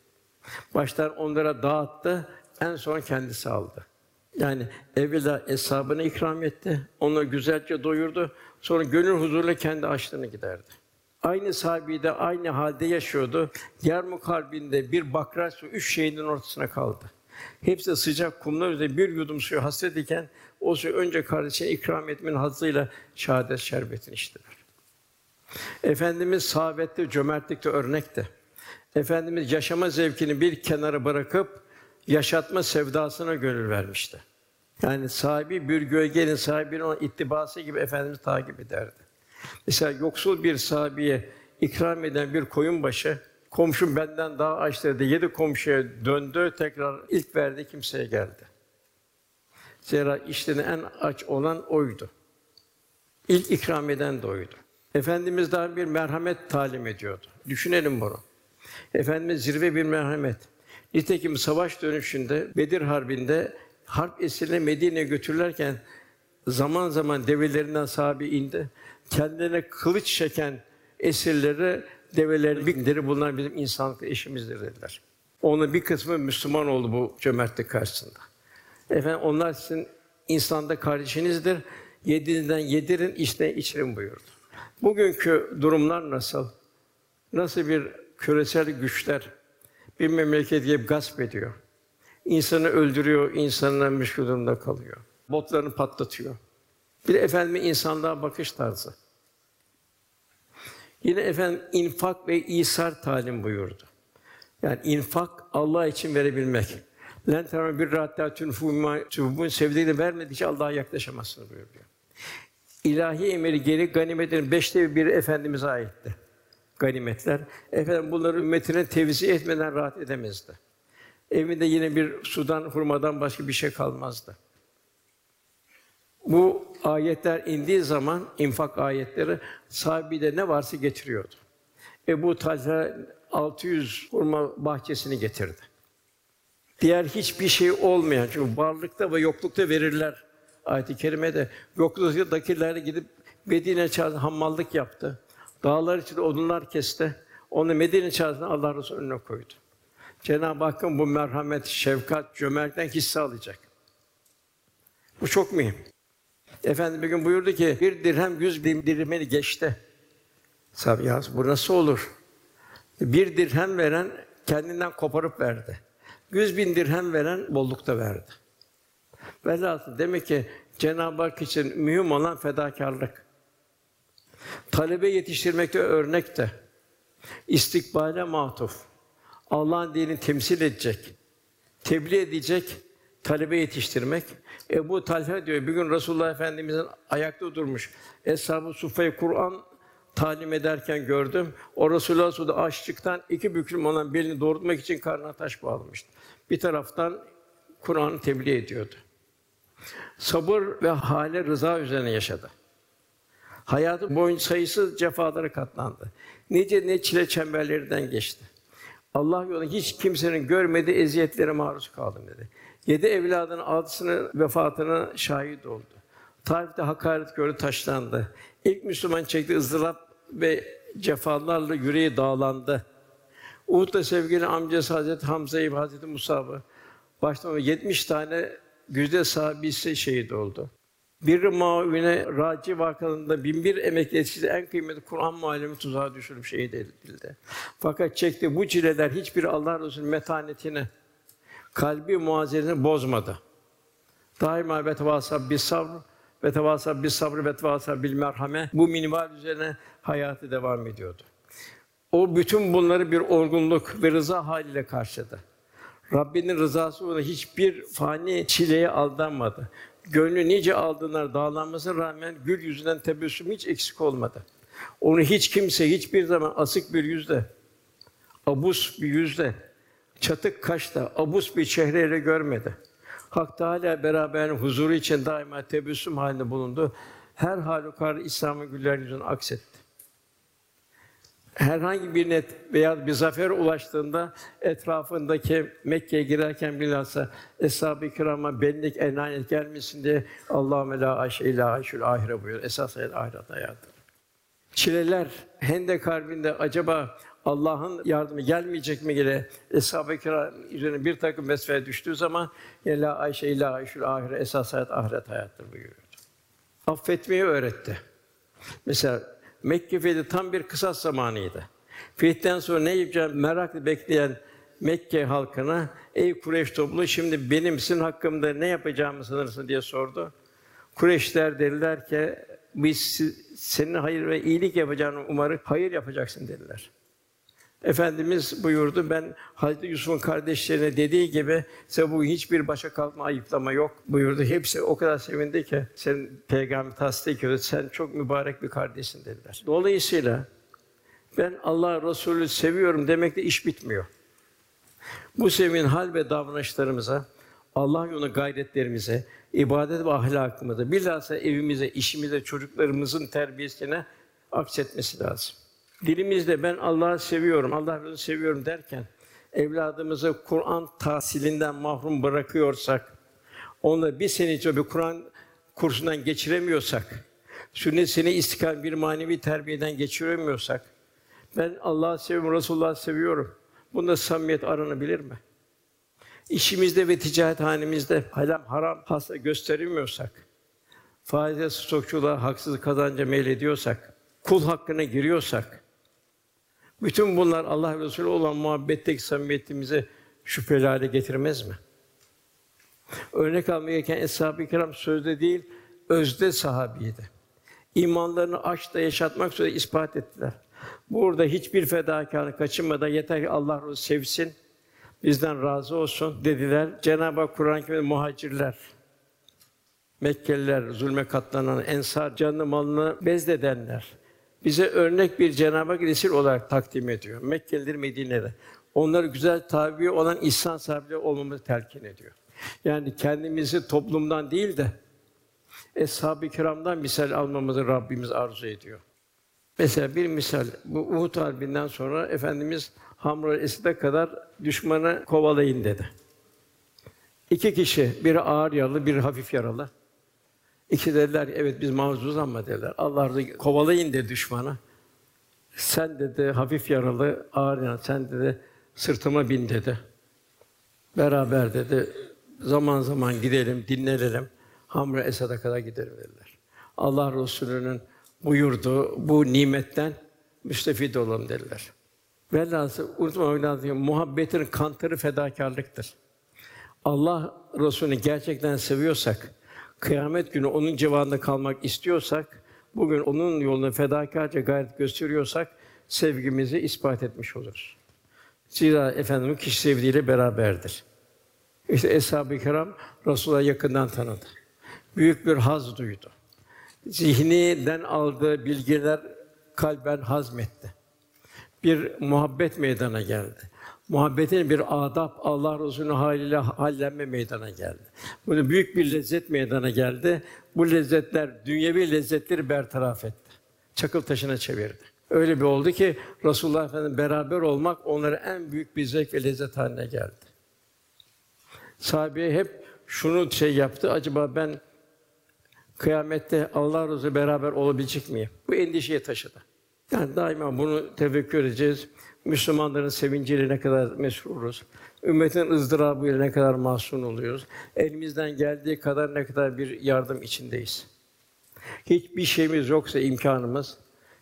Baştan onlara dağıttı, en son kendisi aldı. Yani evvela hesabını ikram etti, onu güzelce doyurdu, sonra gönül huzuruyla kendi açlığını giderdi. Aynı sahibi de aynı halde yaşıyordu. Yarmuk Harbi'nde bir bakra su üç şehidin ortasına kaldı. Hepsi sıcak kumlar üzerinde bir yudum suyu hasret iken o suyu önce kardeşine ikram etmenin hazzıyla şehadet şerbetini içtiler. Efendimiz sahabette, cömertlikte örnekti. Efendimiz yaşama zevkini bir kenara bırakıp yaşatma sevdasına gönül vermişti. Yani sahibi bir gölgenin sahibinin ona ittibası gibi Efendimiz takip ederdi. Mesela yoksul bir sahabeye ikram eden bir koyun başı, komşum benden daha aç dedi. Yedi komşuya döndü, tekrar ilk verdiği kimseye geldi. Zira işlerine en aç olan oydu. İlk ikram eden de oydu. Efendimiz daha bir merhamet talim ediyordu. Düşünelim bunu. Efendimiz zirve bir merhamet. Nitekim savaş dönüşünde Bedir Harbi'nde harp esirine Medine'ye götürürlerken zaman zaman develerinden sahabe indi. Kendilerine kılıç çeken esirleri develeri bindirir. Bunlar bizim insanlık eşimizdir dediler. Onun bir kısmı Müslüman oldu bu cömertlik karşısında. Efendim onlar sizin insanda kardeşinizdir. Yediğinizden yedirin, içine içirin buyurdu. Bugünkü durumlar nasıl? Nasıl bir küresel güçler bir memleket gibi gasp ediyor. İnsanı öldürüyor, insanlar müşkül durumda kalıyor. Botlarını patlatıyor. Bir de efendim insanlığa bakış tarzı. Yine efendim infak ve isar talim buyurdu. Yani infak Allah için verebilmek. Len temel bir rahatta tünfûmâ sevdiğini vermedikçe Allah'a yaklaşamazsınız buyuruyor. İlahi emiri geri ganimetlerin beşte biri Efendimiz'e aitti. Ganimetler. Efendim bunları ümmetine tevzi etmeden rahat edemezdi. Evinde yine bir sudan, hurmadan başka bir şey kalmazdı. Bu ayetler indiği zaman infak ayetleri sahibi de ne varsa getiriyordu. Ebu Talha 600 hurma bahçesini getirdi. Diğer hiçbir şey olmayan çünkü varlıkta ve yoklukta verirler. Ayet-i kerimede yokluktakiler gidip Medine çağrısında hammallık yaptı. Dağlar içinde odunlar kesti. Onu Medine çağrısında Allah Resulü önüne koydu. Cenab-ı Hakk'ın bu merhamet, şefkat, cömertlikten hisse alacak. Bu çok mühim. Efendim bir gün buyurdu ki bir dirhem yüz bin dirhemini geçti. Sahabe ya bu nasıl olur? Bir dirhem veren kendinden koparıp verdi. Yüz bin dirhem veren bollukta verdi. Velhasıl demek ki Cenab-ı Hak için mühim olan fedakarlık. Talebe yetiştirmekte örnek de. İstikbale matuf. Allah'ın dinini temsil edecek, tebliğ edecek, talebe yetiştirmek. Ebu Talha diyor, bir gün Resulullah Efendimizin ayakta durmuş. Eshab-ı Suffa'yı Kur'an talim ederken gördüm. O Resulullah Suda açlıktan iki büklüm olan belini doğrultmak için karnına taş bağlamıştı. Bir taraftan Kur'an'ı tebliğ ediyordu. Sabır ve hale rıza üzerine yaşadı. Hayatı boyunca sayısız cefalara katlandı. Nice ne çile çemberlerinden geçti. Allah yolunda hiç kimsenin görmediği eziyetlere maruz kaldım dedi. Yedi evladının altısının vefatına şahit oldu. Taif'te hakaret gördü, taşlandı. İlk Müslüman çektiği ızdırap ve cefalarla yüreği dağlandı. Uhud'da sevgili amcası Hazreti Hamza'yı Hazreti Musab'ı başta 70 tane güzde sahabisi şehit oldu. Bir mavine raci vakalarında bin bir emek yetişti en kıymetli Kur'an muallimi tuzağa düşürüp şehit edildi. Fakat çekti bu çileler hiçbir Allah Resulü metanetini, kalbi muazzezini bozmadı. Daima ve tevasab bis sabr ve tevasab bis sabr ve tevasab bil merhame bu minval üzerine hayatı devam ediyordu. O bütün bunları bir olgunluk ve rıza haliyle karşıladı. Rabbinin rızası ona hiçbir fani çileye aldanmadı. Gönlü nice aldığına dağlanmasına rağmen gül yüzünden tebessüm hiç eksik olmadı. Onu hiç kimse hiçbir zaman asık bir yüzle, abus bir yüzle, çatık kaşla, abus bir çehreyle görmedi. Hak Teâlâ beraber huzuru için daima tebessüm halinde bulundu. Her halükarda İslam'ın güller yüzünü aksetti. herhangi bir net veya bir zafer ulaştığında etrafındaki Mekke'ye girerken bilhassa Eshab-ı Kiram'a benlik enanet gelmesin diye Allahümme la ayşe illa ayşül ahire buyuruyor. Esas hayat ahiret hayatı. Çileler Hendek Harbi'nde acaba Allah'ın yardımı gelmeyecek mi gele Eshab-ı Kiram üzerine bir takım mesele düştüğü zaman ya la ayşe illa ayşül ahire esas hayat ahiret hayattır buyuruyor. Affetmeyi öğretti. Mesela Mekke fethi tam bir kısas zamanıydı. Fethten sonra ne yapacağını merakla bekleyen Mekke halkına ey Kureyş topluluğu şimdi benim sizin hakkımda ne yapacağımı sanırsın diye sordu. Kureyşler dediler ki biz senin hayır ve iyilik yapacağını umarım hayır yapacaksın dediler. Efendimiz buyurdu ben Hazreti Yusuf'un kardeşlerine dediği gibi size bu hiçbir başa kalkma ayıplama yok buyurdu. Hepsi o kadar sevindi ki sen peygamber tasdik ediyor. Sen çok mübarek bir kardeşsin dediler. Dolayısıyla ben Allah Resulü seviyorum demekle iş bitmiyor. Bu sevginin hal ve davranışlarımıza, Allah yolunda gayretlerimize, ibadet ve ahlakımıza, bilhassa evimize, işimize, çocuklarımızın terbiyesine aksetmesi lazım. Dilimizde ben Allah'ı seviyorum, Allah Resulü seviyorum derken evladımızı Kur'an tahsilinden mahrum bırakıyorsak, onu bir sene içinde bir Kur'an kursundan geçiremiyorsak, sünnetini istikam bir manevi terbiyeden geçiremiyorsak, ben Allah'ı seviyorum, Resulullah'ı seviyorum. Bunda samimiyet aranabilir mi? İşimizde ve ticaret hanemizde haram haram hasta gösteremiyorsak, faize stokçuluğa haksız kazanca meylediyorsak, kul hakkına giriyorsak, bütün bunlar Allah Resulü olan muhabbetteki samimiyetimize şüpheli hale getirmez mi? Örnek almaya gereken eshab-ı kiram sözde değil, özde sahabiydi. İmanlarını aşkla yaşatmak üzere ispat ettiler. Burada hiçbir fedakarlık kaçınmadan yeter ki Allah Resulü sevsin, bizden razı olsun dediler. Cenab-ı Hak Kur'an-ı muhacirler, Mekkeliler, zulme katlanan, ensar, canını malını bezledenler, bize örnek bir Cenab-ı Hak resul olarak takdim ediyor. Mekkeliler Medine'de. Onları güzel tabi olan ihsan sahibi olmamızı telkin ediyor. Yani kendimizi toplumdan değil de eshab-ı kiramdan misal almamızı Rabbimiz arzu ediyor. Mesela bir misal, bu Uhud Harbi'nden sonra Efendimiz Hamra Esid'e kadar düşmanı kovalayın dedi. İki kişi, biri ağır yaralı, biri hafif yaralı. İki dediler, evet biz mahzuz ama dediler. Allah razı kovalayın dedi düşmanı. Sen dedi hafif yaralı, ağır yaralı, sen dedi sırtıma bin dedi. Beraber dedi zaman zaman gidelim, dinlenelim. Hamra Esad'a kadar gidelim dediler. Allah Resulü'nün buyurduğu bu nimetten müstefid olalım dediler. Velhâsıl unutmamak lazım muhabbetin kantarı fedakarlıktır. Allah Resulü'nü gerçekten seviyorsak, kıyamet günü onun civarında kalmak istiyorsak, bugün onun yolunda fedakarca gayret gösteriyorsak sevgimizi ispat etmiş oluruz. Zira Efendimiz kişi sevdiğiyle beraberdir. İşte Eshab-ı Kiram Resûl'a yakından tanıdı. Büyük bir haz duydu. Zihniden aldığı bilgiler kalben hazmetti. Bir muhabbet meydana geldi. Muhabbetin bir adab, Allah Resulü'nün haliyle hallenme meydana geldi. Bunu büyük bir lezzet meydana geldi. Bu lezzetler dünyevi lezzetleri bertaraf etti. Çakıl taşına çevirdi. Öyle bir oldu ki Resulullah Efendimiz beraber olmak onlara en büyük bir zevk ve lezzet haline geldi. Sahabe hep şunu şey yaptı. Acaba ben kıyamette Allah Resulü beraber olabilecek miyim? Bu endişeye taşıdı. Yani daima bunu tefekkür edeceğiz. Müslümanların sevinciyle ne kadar mesruruz. Ümmetin ızdırabıyla ne kadar mahzun oluyoruz. Elimizden geldiği kadar ne kadar bir yardım içindeyiz. Hiçbir şeyimiz yoksa imkanımız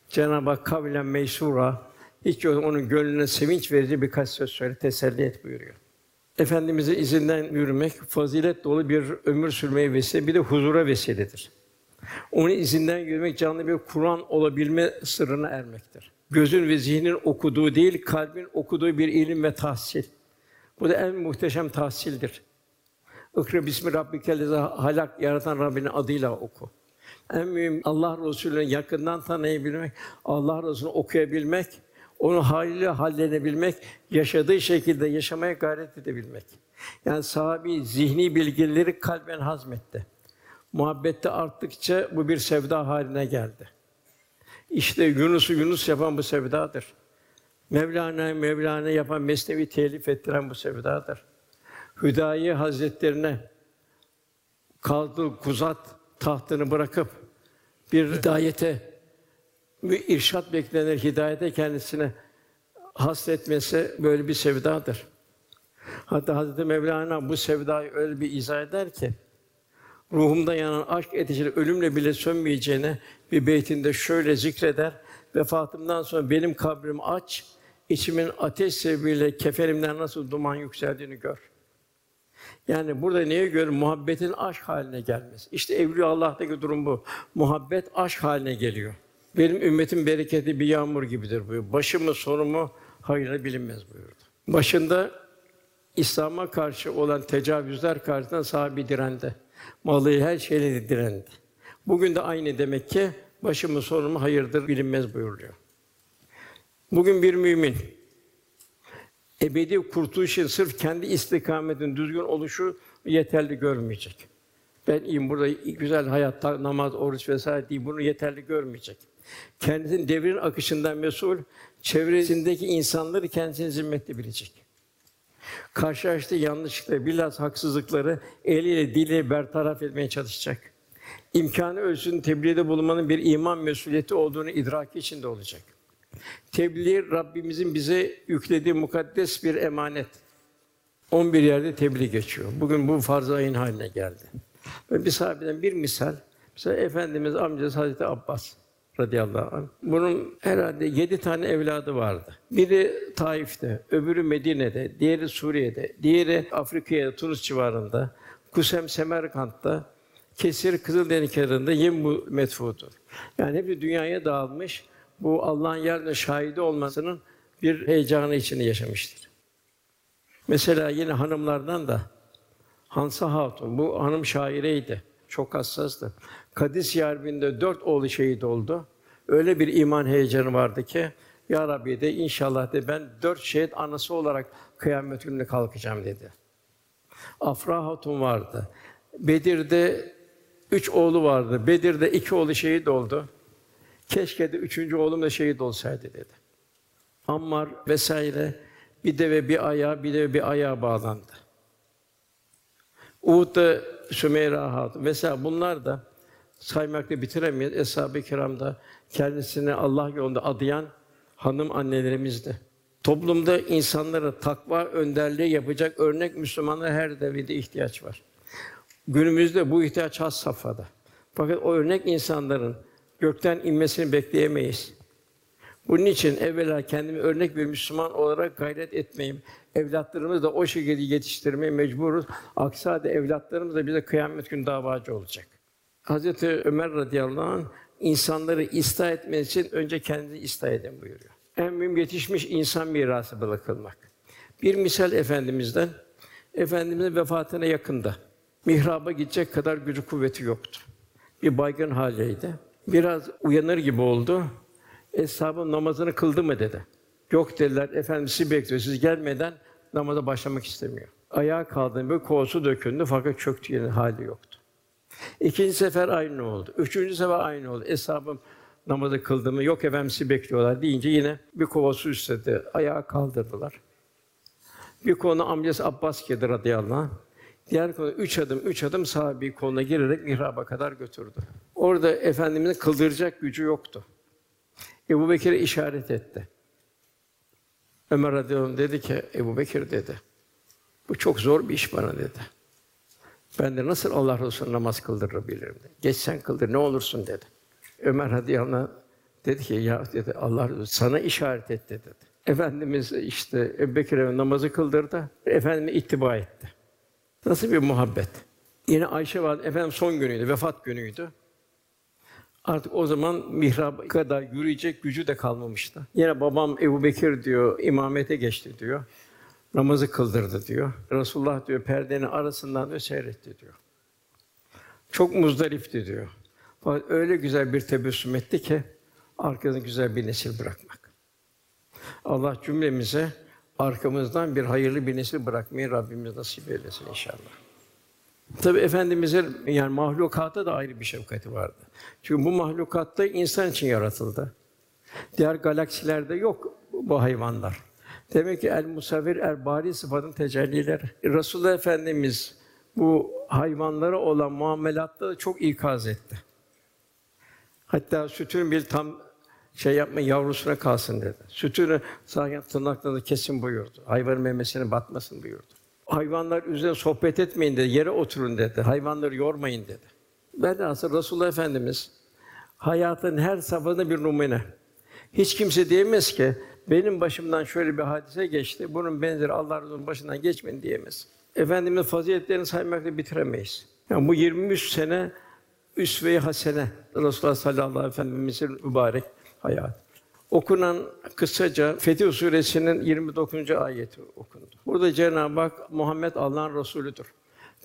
Cenab-ı Hak kavlen meysura hiç onun gönlüne sevinç verici birkaç söz söyle teselli et buyuruyor. Efendimiz'e izinden yürümek fazilet dolu bir ömür sürmeye vesile, bir de huzura vesiledir. Onun izinden yürümek canlı bir Kur'an olabilme sırrına ermektir. Gözün ve zihnin okuduğu değil, kalbin okuduğu bir ilim ve tahsil. Bu da en muhteşem tahsildir. İkra bismi rabbikellezî halak yaratan Rabbinin adıyla oku. En mühim Allah Resulü'nü yakından tanıyabilmek, Allah Resulü'nü okuyabilmek, onu haliyle hallenebilmek, yaşadığı şekilde yaşamaya gayret edebilmek. Yani sahabi zihni bilgileri kalben hazmetti. Muhabbette arttıkça bu bir sevda haline geldi. İşte Yunus'u Yunus yapan bu sevdadır. Mevlana Mevlana yapan Mesnevi telif ettiren bu sevdadır. Hüdayi Hazretlerine kaldığı kuzat tahtını bırakıp bir hidayete, irşat beklenir hidayete kendisine hasretmesi böyle bir sevdadır. Hatta Hazreti Mevlana bu sevdayı öyle bir izah eder ki ruhumda yanan aşk ateşinin ölümle bile sönmeyeceğine bir beytinde şöyle zikreder. Vefatımdan sonra benim kabrim aç, içimin ateş sebebiyle kefenimden nasıl duman yükseldiğini gör. Yani burada neye göre muhabbetin aşk haline gelmesi. İşte Evliya Allah'taki durum bu. Muhabbet aşk haline geliyor. Benim ümmetim bereketi bir yağmur gibidir buyuruyor. Başımı sonumu hayırla bilinmez buyurdu. Başında İslam'a karşı olan tecavüzler karşısında sahibi direndi. Malı her şeyle direndi. Bugün de aynı demek ki başımı sonumu hayırdır bilinmez buyuruyor. Bugün bir mümin ebedi kurtuluşun sırf kendi istikametin düzgün oluşu yeterli görmeyecek. Ben iyiyim burada güzel hayatta namaz, oruç vesaire değil bunu yeterli görmeyecek. Kendisinin devrin akışından mesul, çevresindeki insanları kendisinin zimmetli bilecek. Karşılaştığı yanlışlıkları, bilhassa haksızlıkları eliyle, diliyle bertaraf etmeye çalışacak. İmkanı ölçüsünde tebliğde bulunmanın bir iman mesuliyeti olduğunu idraki içinde olacak. Tebliğ Rabbimizin bize yüklediği mukaddes bir emanet. 11 yerde tebliğ geçiyor. Bugün bu farz ayın haline geldi. Ve bir sahabeden bir misal, mesela Efendimiz amcası Hazreti Abbas radıyallahu anh. Bunun herhalde yedi tane evladı vardı. Biri Taif'te, öbürü Medine'de, diğeri Suriye'de, diğeri Afrika'ya, Tunus civarında, Kusem Semerkant'ta, Kesir Kızıldeniz kenarında Yembu metfudur. Yani hepsi dünyaya dağılmış. Bu Allah'ın yerine şahidi olmasının bir heyecanı içinde yaşamıştır. Mesela yine hanımlardan da Hansa Hatun, bu hanım şaireydi. Çok hassastı. Kadis Harbi'nde dört oğlu şehit oldu. Öyle bir iman heyecanı vardı ki ya Rabbi de inşallah de ben dört şehit anası olarak kıyamet gününe kalkacağım dedi. Afra Hatun vardı. Bedir'de üç oğlu vardı. Bedir'de iki oğlu şehit oldu. Keşke de üçüncü oğlum da şehit olsaydı dedi. Ammar vesaire bir deve bir ayağa, bir deve bir ayağa bağlandı. Uhud'da Sümeyra Hatun. Mesela bunlar da saymakla bitiremeyiz. Eshab-ı Kiram'da kendisini Allah yolunda adayan hanım annelerimizdi. Toplumda insanlara takva önderliği yapacak örnek Müslümanlara her devirde ihtiyaç var. Günümüzde bu ihtiyaç has safhada. Fakat o örnek insanların gökten inmesini bekleyemeyiz. Bunun için evvela kendimi örnek bir Müslüman olarak gayret etmeyeyim. Evlatlarımızı da o şekilde yetiştirmeye mecburuz. Aksi halde evlatlarımız da bize kıyamet günü davacı olacak. Hazreti Ömer radıyallahu anh insanları ıslah etmesi için önce kendini ıslah edin buyuruyor. En mühim yetişmiş insan mirası bırakılmak. Bir misal efendimizden efendimizin vefatına yakında mihraba gidecek kadar gücü kuvveti yoktu. Bir baygın haldeydi. Biraz uyanır gibi oldu. Eshabın namazını kıldı mı dedi. Yok dediler, efendim sizi bekliyor. Siz gelmeden namaza başlamak istemiyor. Ayağa kaldı, böyle kovası döküldü fakat çöktü yine hali yoktu. İkinci sefer aynı oldu. Üçüncü sefer aynı oldu. Eshabım namazı kıldı mı? Yok efendim sizi bekliyorlar deyince yine bir kova su istedi. Ayağa kaldırdılar. Bir konu amcası Abbas girdi radıyallahu anh. Diğer konu üç adım, üç adım sahabi koluna girerek mihraba kadar götürdü. Orada Efendimiz'in kıldıracak gücü yoktu. Ebu Bekir'e işaret etti. Ömer radıyallahu anh dedi ki, Ebu Bekir dedi, bu çok zor bir iş bana dedi. Ben de nasıl Allah Resulü namaz kıldırabilirim dedi. Geç sen kıldır ne olursun dedi. Ömer radıyallahu dedi ki ya dedi Allah Resulü sana işaret etti dedi. Efendimiz işte Ebu Bekir'e namazı kıldırdı. Efendime ittiba etti. Nasıl bir muhabbet? Yine Ayşe var, efendim son günüydü, vefat günüydü. Artık o zaman mihraba kadar yürüyecek gücü de kalmamıştı. Yine babam Ebu Bekir diyor, imamete geçti diyor. Namazı kıldırdı diyor. Resulullah diyor, perdenin arasından da seyretti diyor. Çok muzdarifti diyor. Fakat öyle güzel bir tebessüm etti ki, arkasında güzel bir nesil bırakmak. Allah cümlemize arkamızdan bir hayırlı bir nesil bırakmayı Rabbimiz nasip eylesin inşallah. Tabi efendimizin yani mahlukata da ayrı bir şefkati vardı. Çünkü bu mahlukatta insan için yaratıldı. Diğer galaksilerde yok bu hayvanlar. Demek ki el musavvir er bari sıfatın tecellileri. Resulullah Efendimiz bu hayvanlara olan muamelatta da çok ikaz etti. Hatta sütün bir tam şey yapma yavrusuna kalsın dedi. Sütünü zaten tırnaklarını kesin buyurdu. Hayvanın memesine batmasın buyurdu. Hayvanlar üzerine sohbet etmeyin dedi. Yere oturun dedi. Hayvanları yormayın dedi. Ben de aslında Resulullah Efendimiz hayatın her safhasında bir numune. Hiç kimse diyemez ki benim başımdan şöyle bir hadise geçti. Bunun benzeri Allah Resulü'nün başından geçmedi diyemez. Efendimiz faziletlerini saymakla bitiremeyiz. Yani bu 23 sene üsve-i hasene Resulullah sallallahu aleyhi ve efendimizin mübarek hayatı. Okunan kısaca Fetih Suresi'nin 29. ayeti okundu. Burada Cenab-ı Hak Muhammed Allah'ın Resulüdür.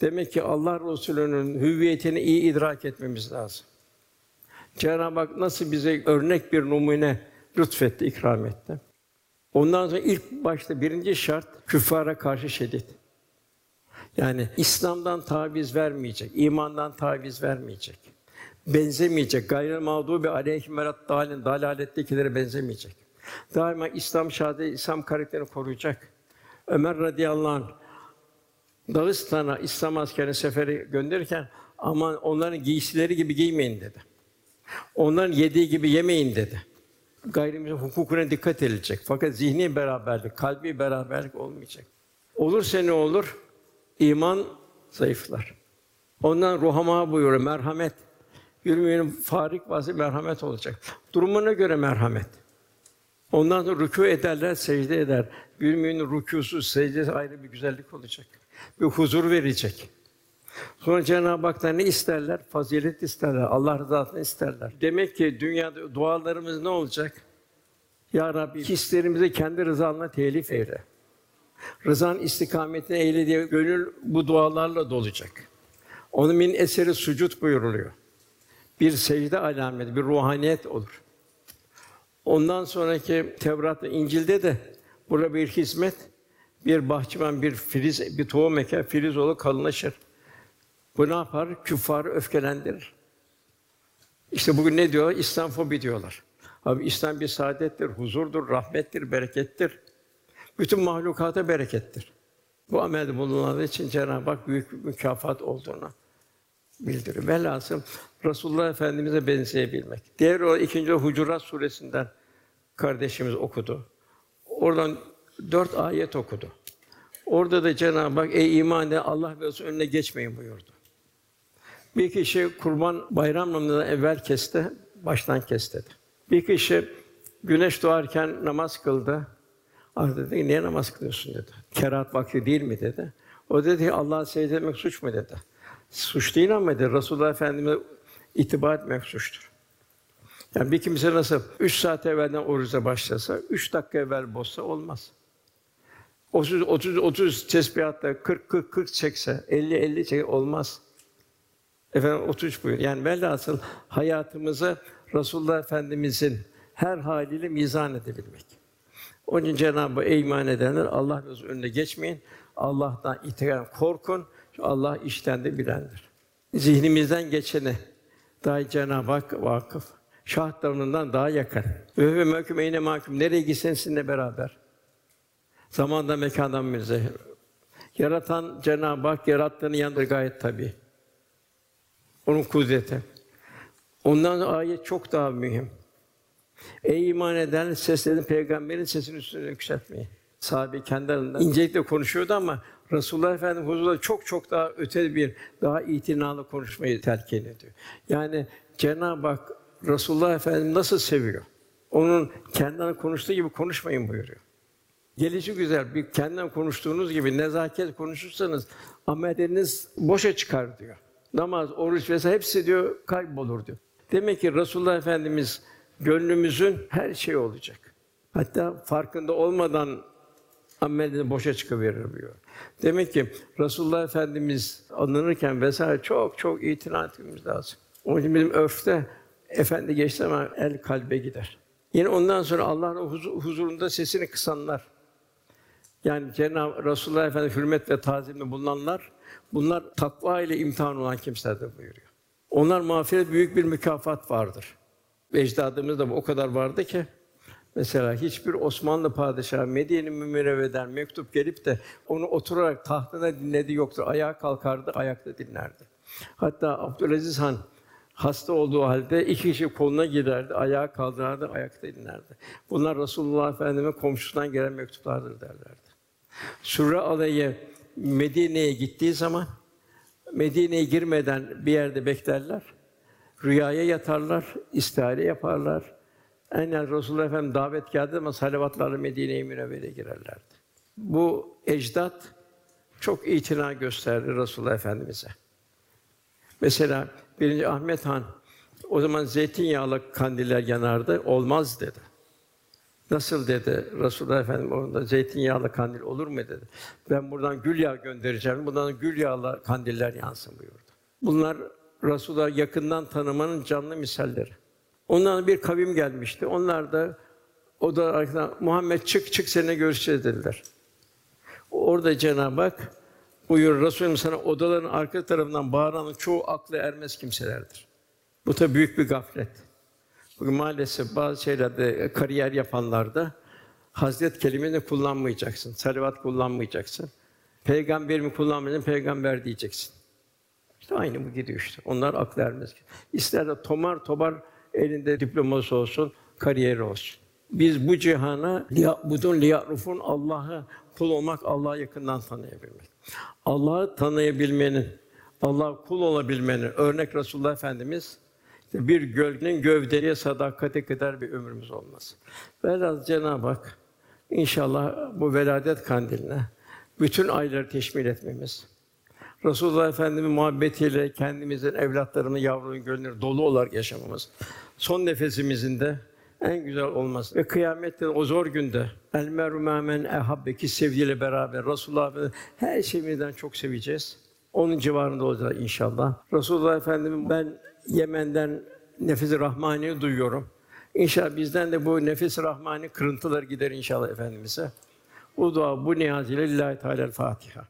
Demek ki Allah Resulü'nün hüviyetini iyi idrak etmemiz lazım. Cenab-ı Hak nasıl bize örnek bir numune lütfetti, ikram etti. Ondan sonra ilk başta birinci şart küffara karşı şiddet. Yani İslam'dan taviz vermeyecek, imandan taviz vermeyecek. Benzemeyecek, gayrı mağdubi aleyhim verat dalin dalalettekilere benzemeyecek. Daima İslam şahidi, İslam karakterini koruyacak. Ömer radıyallahu anh Dağıstan'a İslam askerini seferi gönderirken aman onların giysileri gibi giymeyin dedi. Onların yediği gibi yemeyin dedi. Gayrimüslim hukukuna dikkat edilecek. Fakat zihni beraberlik, kalbi beraberlik olmayacak. Olursa ne olur? İman zayıflar. Ondan ruhama buyuruyor merhamet. Yürümeyenin farik vazı merhamet olacak. Durumuna göre merhamet. Ondan sonra rükû ederler, secde eder. Müminin rükûsu, secdesi ayrı bir güzellik olacak. Bir huzur verecek. Sonra Cenab-ı Hak'tan ne isterler? Fazilet isterler, Allah rızasını isterler. Demek ki dünyada dualarımız ne olacak? Ya Rabbi, hislerimizi kendi rızanla telif eyle. Rızan istikametine eyle diye gönül bu dualarla dolacak. Onun min eseri sucud buyuruluyor. Bir secde alameti, bir ruhaniyet olur. Ondan sonraki Tevrat ve İncil'de de burada bir hizmet, bir bahçıvan, bir filiz, bir tohum eker, filiz olur, kalınlaşır. Bu ne yapar? Küffarı öfkelendirir. İşte bugün ne diyor? İslam fobi diyorlar. Abi İslam bir saadettir, huzurdur, rahmettir, berekettir. Bütün mahlukata berekettir. Bu amelde bulunanlar için Cenab-ı Hak büyük bir mükafat olduğunu bildiriyor. Velhasıl Resulullah Efendimize benzeyebilmek. Diğer o ikinci Hucurat suresinden kardeşimiz okudu. Oradan dört ayet okudu. Orada da Cenab-ı Hak ey iman Allah ve Resulü önüne geçmeyin buyurdu. Bir kişi kurban bayram namazından evvel kesti, baştan kes dedi. Bir kişi güneş doğarken namaz kıldı. Ah dedi, niye namaz kılıyorsun dedi. Kerahat vakti değil mi dedi. O dedi ki Allah'a secde etmek suç mu dedi. Suç değil ama dedi, Resulullah Efendimiz'e itibar etmek suçtur. Yani bir kimse nasıl üç saat evvelden oruca başlasa, üç dakika evvel bozsa olmaz. 30 30 30 tesbihatta 40 40 40 çekse, 50 50 çekse olmaz. Efendim 33 buyur. Yani velhasıl hayatımızı Resulullah Efendimizin her haliyle mizan edebilmek. Onun için Cenab-ı iman edenler Allah Resulü önüne geçmeyin. Allah'tan itikam korkun. Çünkü Allah işten de bilendir. Zihnimizden geçeni daha Cenab-ı Hak vakıf. Şah daha yakın. Ve mekûm eyne mahkum. Nereye gitsen sizinle beraber. Zamanda mekandan münezzeh. Yaratan Cenab-ı Hak yarattığını yanında gayet tabii. Onun kudreti. Ondan ayet çok daha mühim. Ey iman eden seslerin peygamberin sesini üstüne yükseltmeyin. Sahabe kendi arasında incelikle konuşuyordu ama Resulullah Efendimiz huzurunda çok çok daha öte bir, daha itinalı konuşmayı telkin ediyor. Yani Cenab-ı Hak Resulullah Efendimiz nasıl seviyor? Onun kendinden konuştuğu gibi konuşmayın buyuruyor. Gelişi güzel, bir kendinden konuştuğunuz gibi nezaket konuşursanız amelleriniz boşa çıkar diyor. Namaz, oruç vesaire hepsi diyor kaybolur diyor. Demek ki Resulullah Efendimiz gönlümüzün her şeyi olacak. Hatta farkında olmadan amelini boşa çıkıverir diyor. Demek ki Resulullah Efendimiz anılırken vesaire çok çok itina etmemiz lazım. Onun için bizim örfte efendi geçti ama el kalbe gider. Yine ondan sonra Allah'ın huzurunda sesini kısanlar. Yani Cenab-ı Resulullah Efendimiz hürmet ve tazimde bulunanlar bunlar takva ile imtihan olan kimselerdir buyuruyor. Onlar mağfiret büyük bir mükafat vardır. Ecdadımız da o kadar vardı ki Mesela hiçbir Osmanlı padişahı Medine-i Münevvere'den mektup gelip de onu oturarak tahtına dinlediği yoktur. Ayağa kalkardı, ayakta dinlerdi. Hatta Abdülaziz Han hasta olduğu halde iki kişi koluna girerdi, ayağa kaldırırdı, ayakta dinlerdi. Bunlar Resulullah Efendimize komşusundan gelen mektuplardır derlerdi. Surre alayı Medine'ye gittiği zaman Medine'ye girmeden bir yerde beklerler. Rüyaya yatarlar, istihare yaparlar. Aynen Resulullah Efendimiz davet geldi ama salavatlarla Medine-i Münevvere'ye girerlerdi. Bu ecdat çok itina gösterdi Resulullah Efendimize. Mesela birinci Ahmet Han o zaman zeytinyağlı kandiller yanardı. Olmaz dedi. Nasıl dedi Resulullah Efendimiz orada zeytinyağlı kandil olur mu dedi. Ben buradan gül yağı göndereceğim. Buradan gül yağlı kandiller yansın buyurdu. Bunlar Resulullah yakından tanımanın canlı misalleri. Ondan bir kavim gelmişti. Onlar da o da arkadan Muhammed çık çık seninle görüşeceğiz dediler. Orada Cenab-ı Hak buyur Resulüm sana odaların arka tarafından bağıranın çoğu aklı ermez kimselerdir. Bu da büyük bir gaflet. Bugün maalesef bazı şeylerde kariyer yapanlarda Hazret kelimeni kullanmayacaksın, salavat kullanmayacaksın. Peygamberimi kullanmayacaksın, peygamber diyeceksin. İşte aynı bu gidiyor işte. Onlar aklı ermez. İster de tomar tobar elinde diploması olsun, kariyeri olsun. Biz bu cihana budun liyarufun Allah'ı kul olmak, Allah'ı yakından tanıyabilmek. Allah'ı tanıyabilmenin, Allah'a kul olabilmenin örnek Resulullah Efendimiz bir gölgenin gövdeye sadakate kadar bir ömrümüz olmaz. Velhâsıl Cenab-ı Hak inşallah bu veladet kandiline bütün ayları teşmil etmemiz, Resulullah Efendimiz muhabbetiyle kendimizin evlatlarını, yavrunun gönlünü dolu olarak yaşamamız, son nefesimizin de en güzel olması ve kıyamette o zor günde el meru men ehabbeki sevgiyle beraber Resulullah Efendimiz her şeyimizden çok seveceğiz. Onun civarında olacağız inşallah. Resulullah Efendimiz ben Yemen'den nefis-i rahmani duyuyorum. İnşallah bizden de bu nefis-i rahmani kırıntılar gider inşallah efendimize. Bu dua bu niyaz ile Lillahi Teala Fatiha.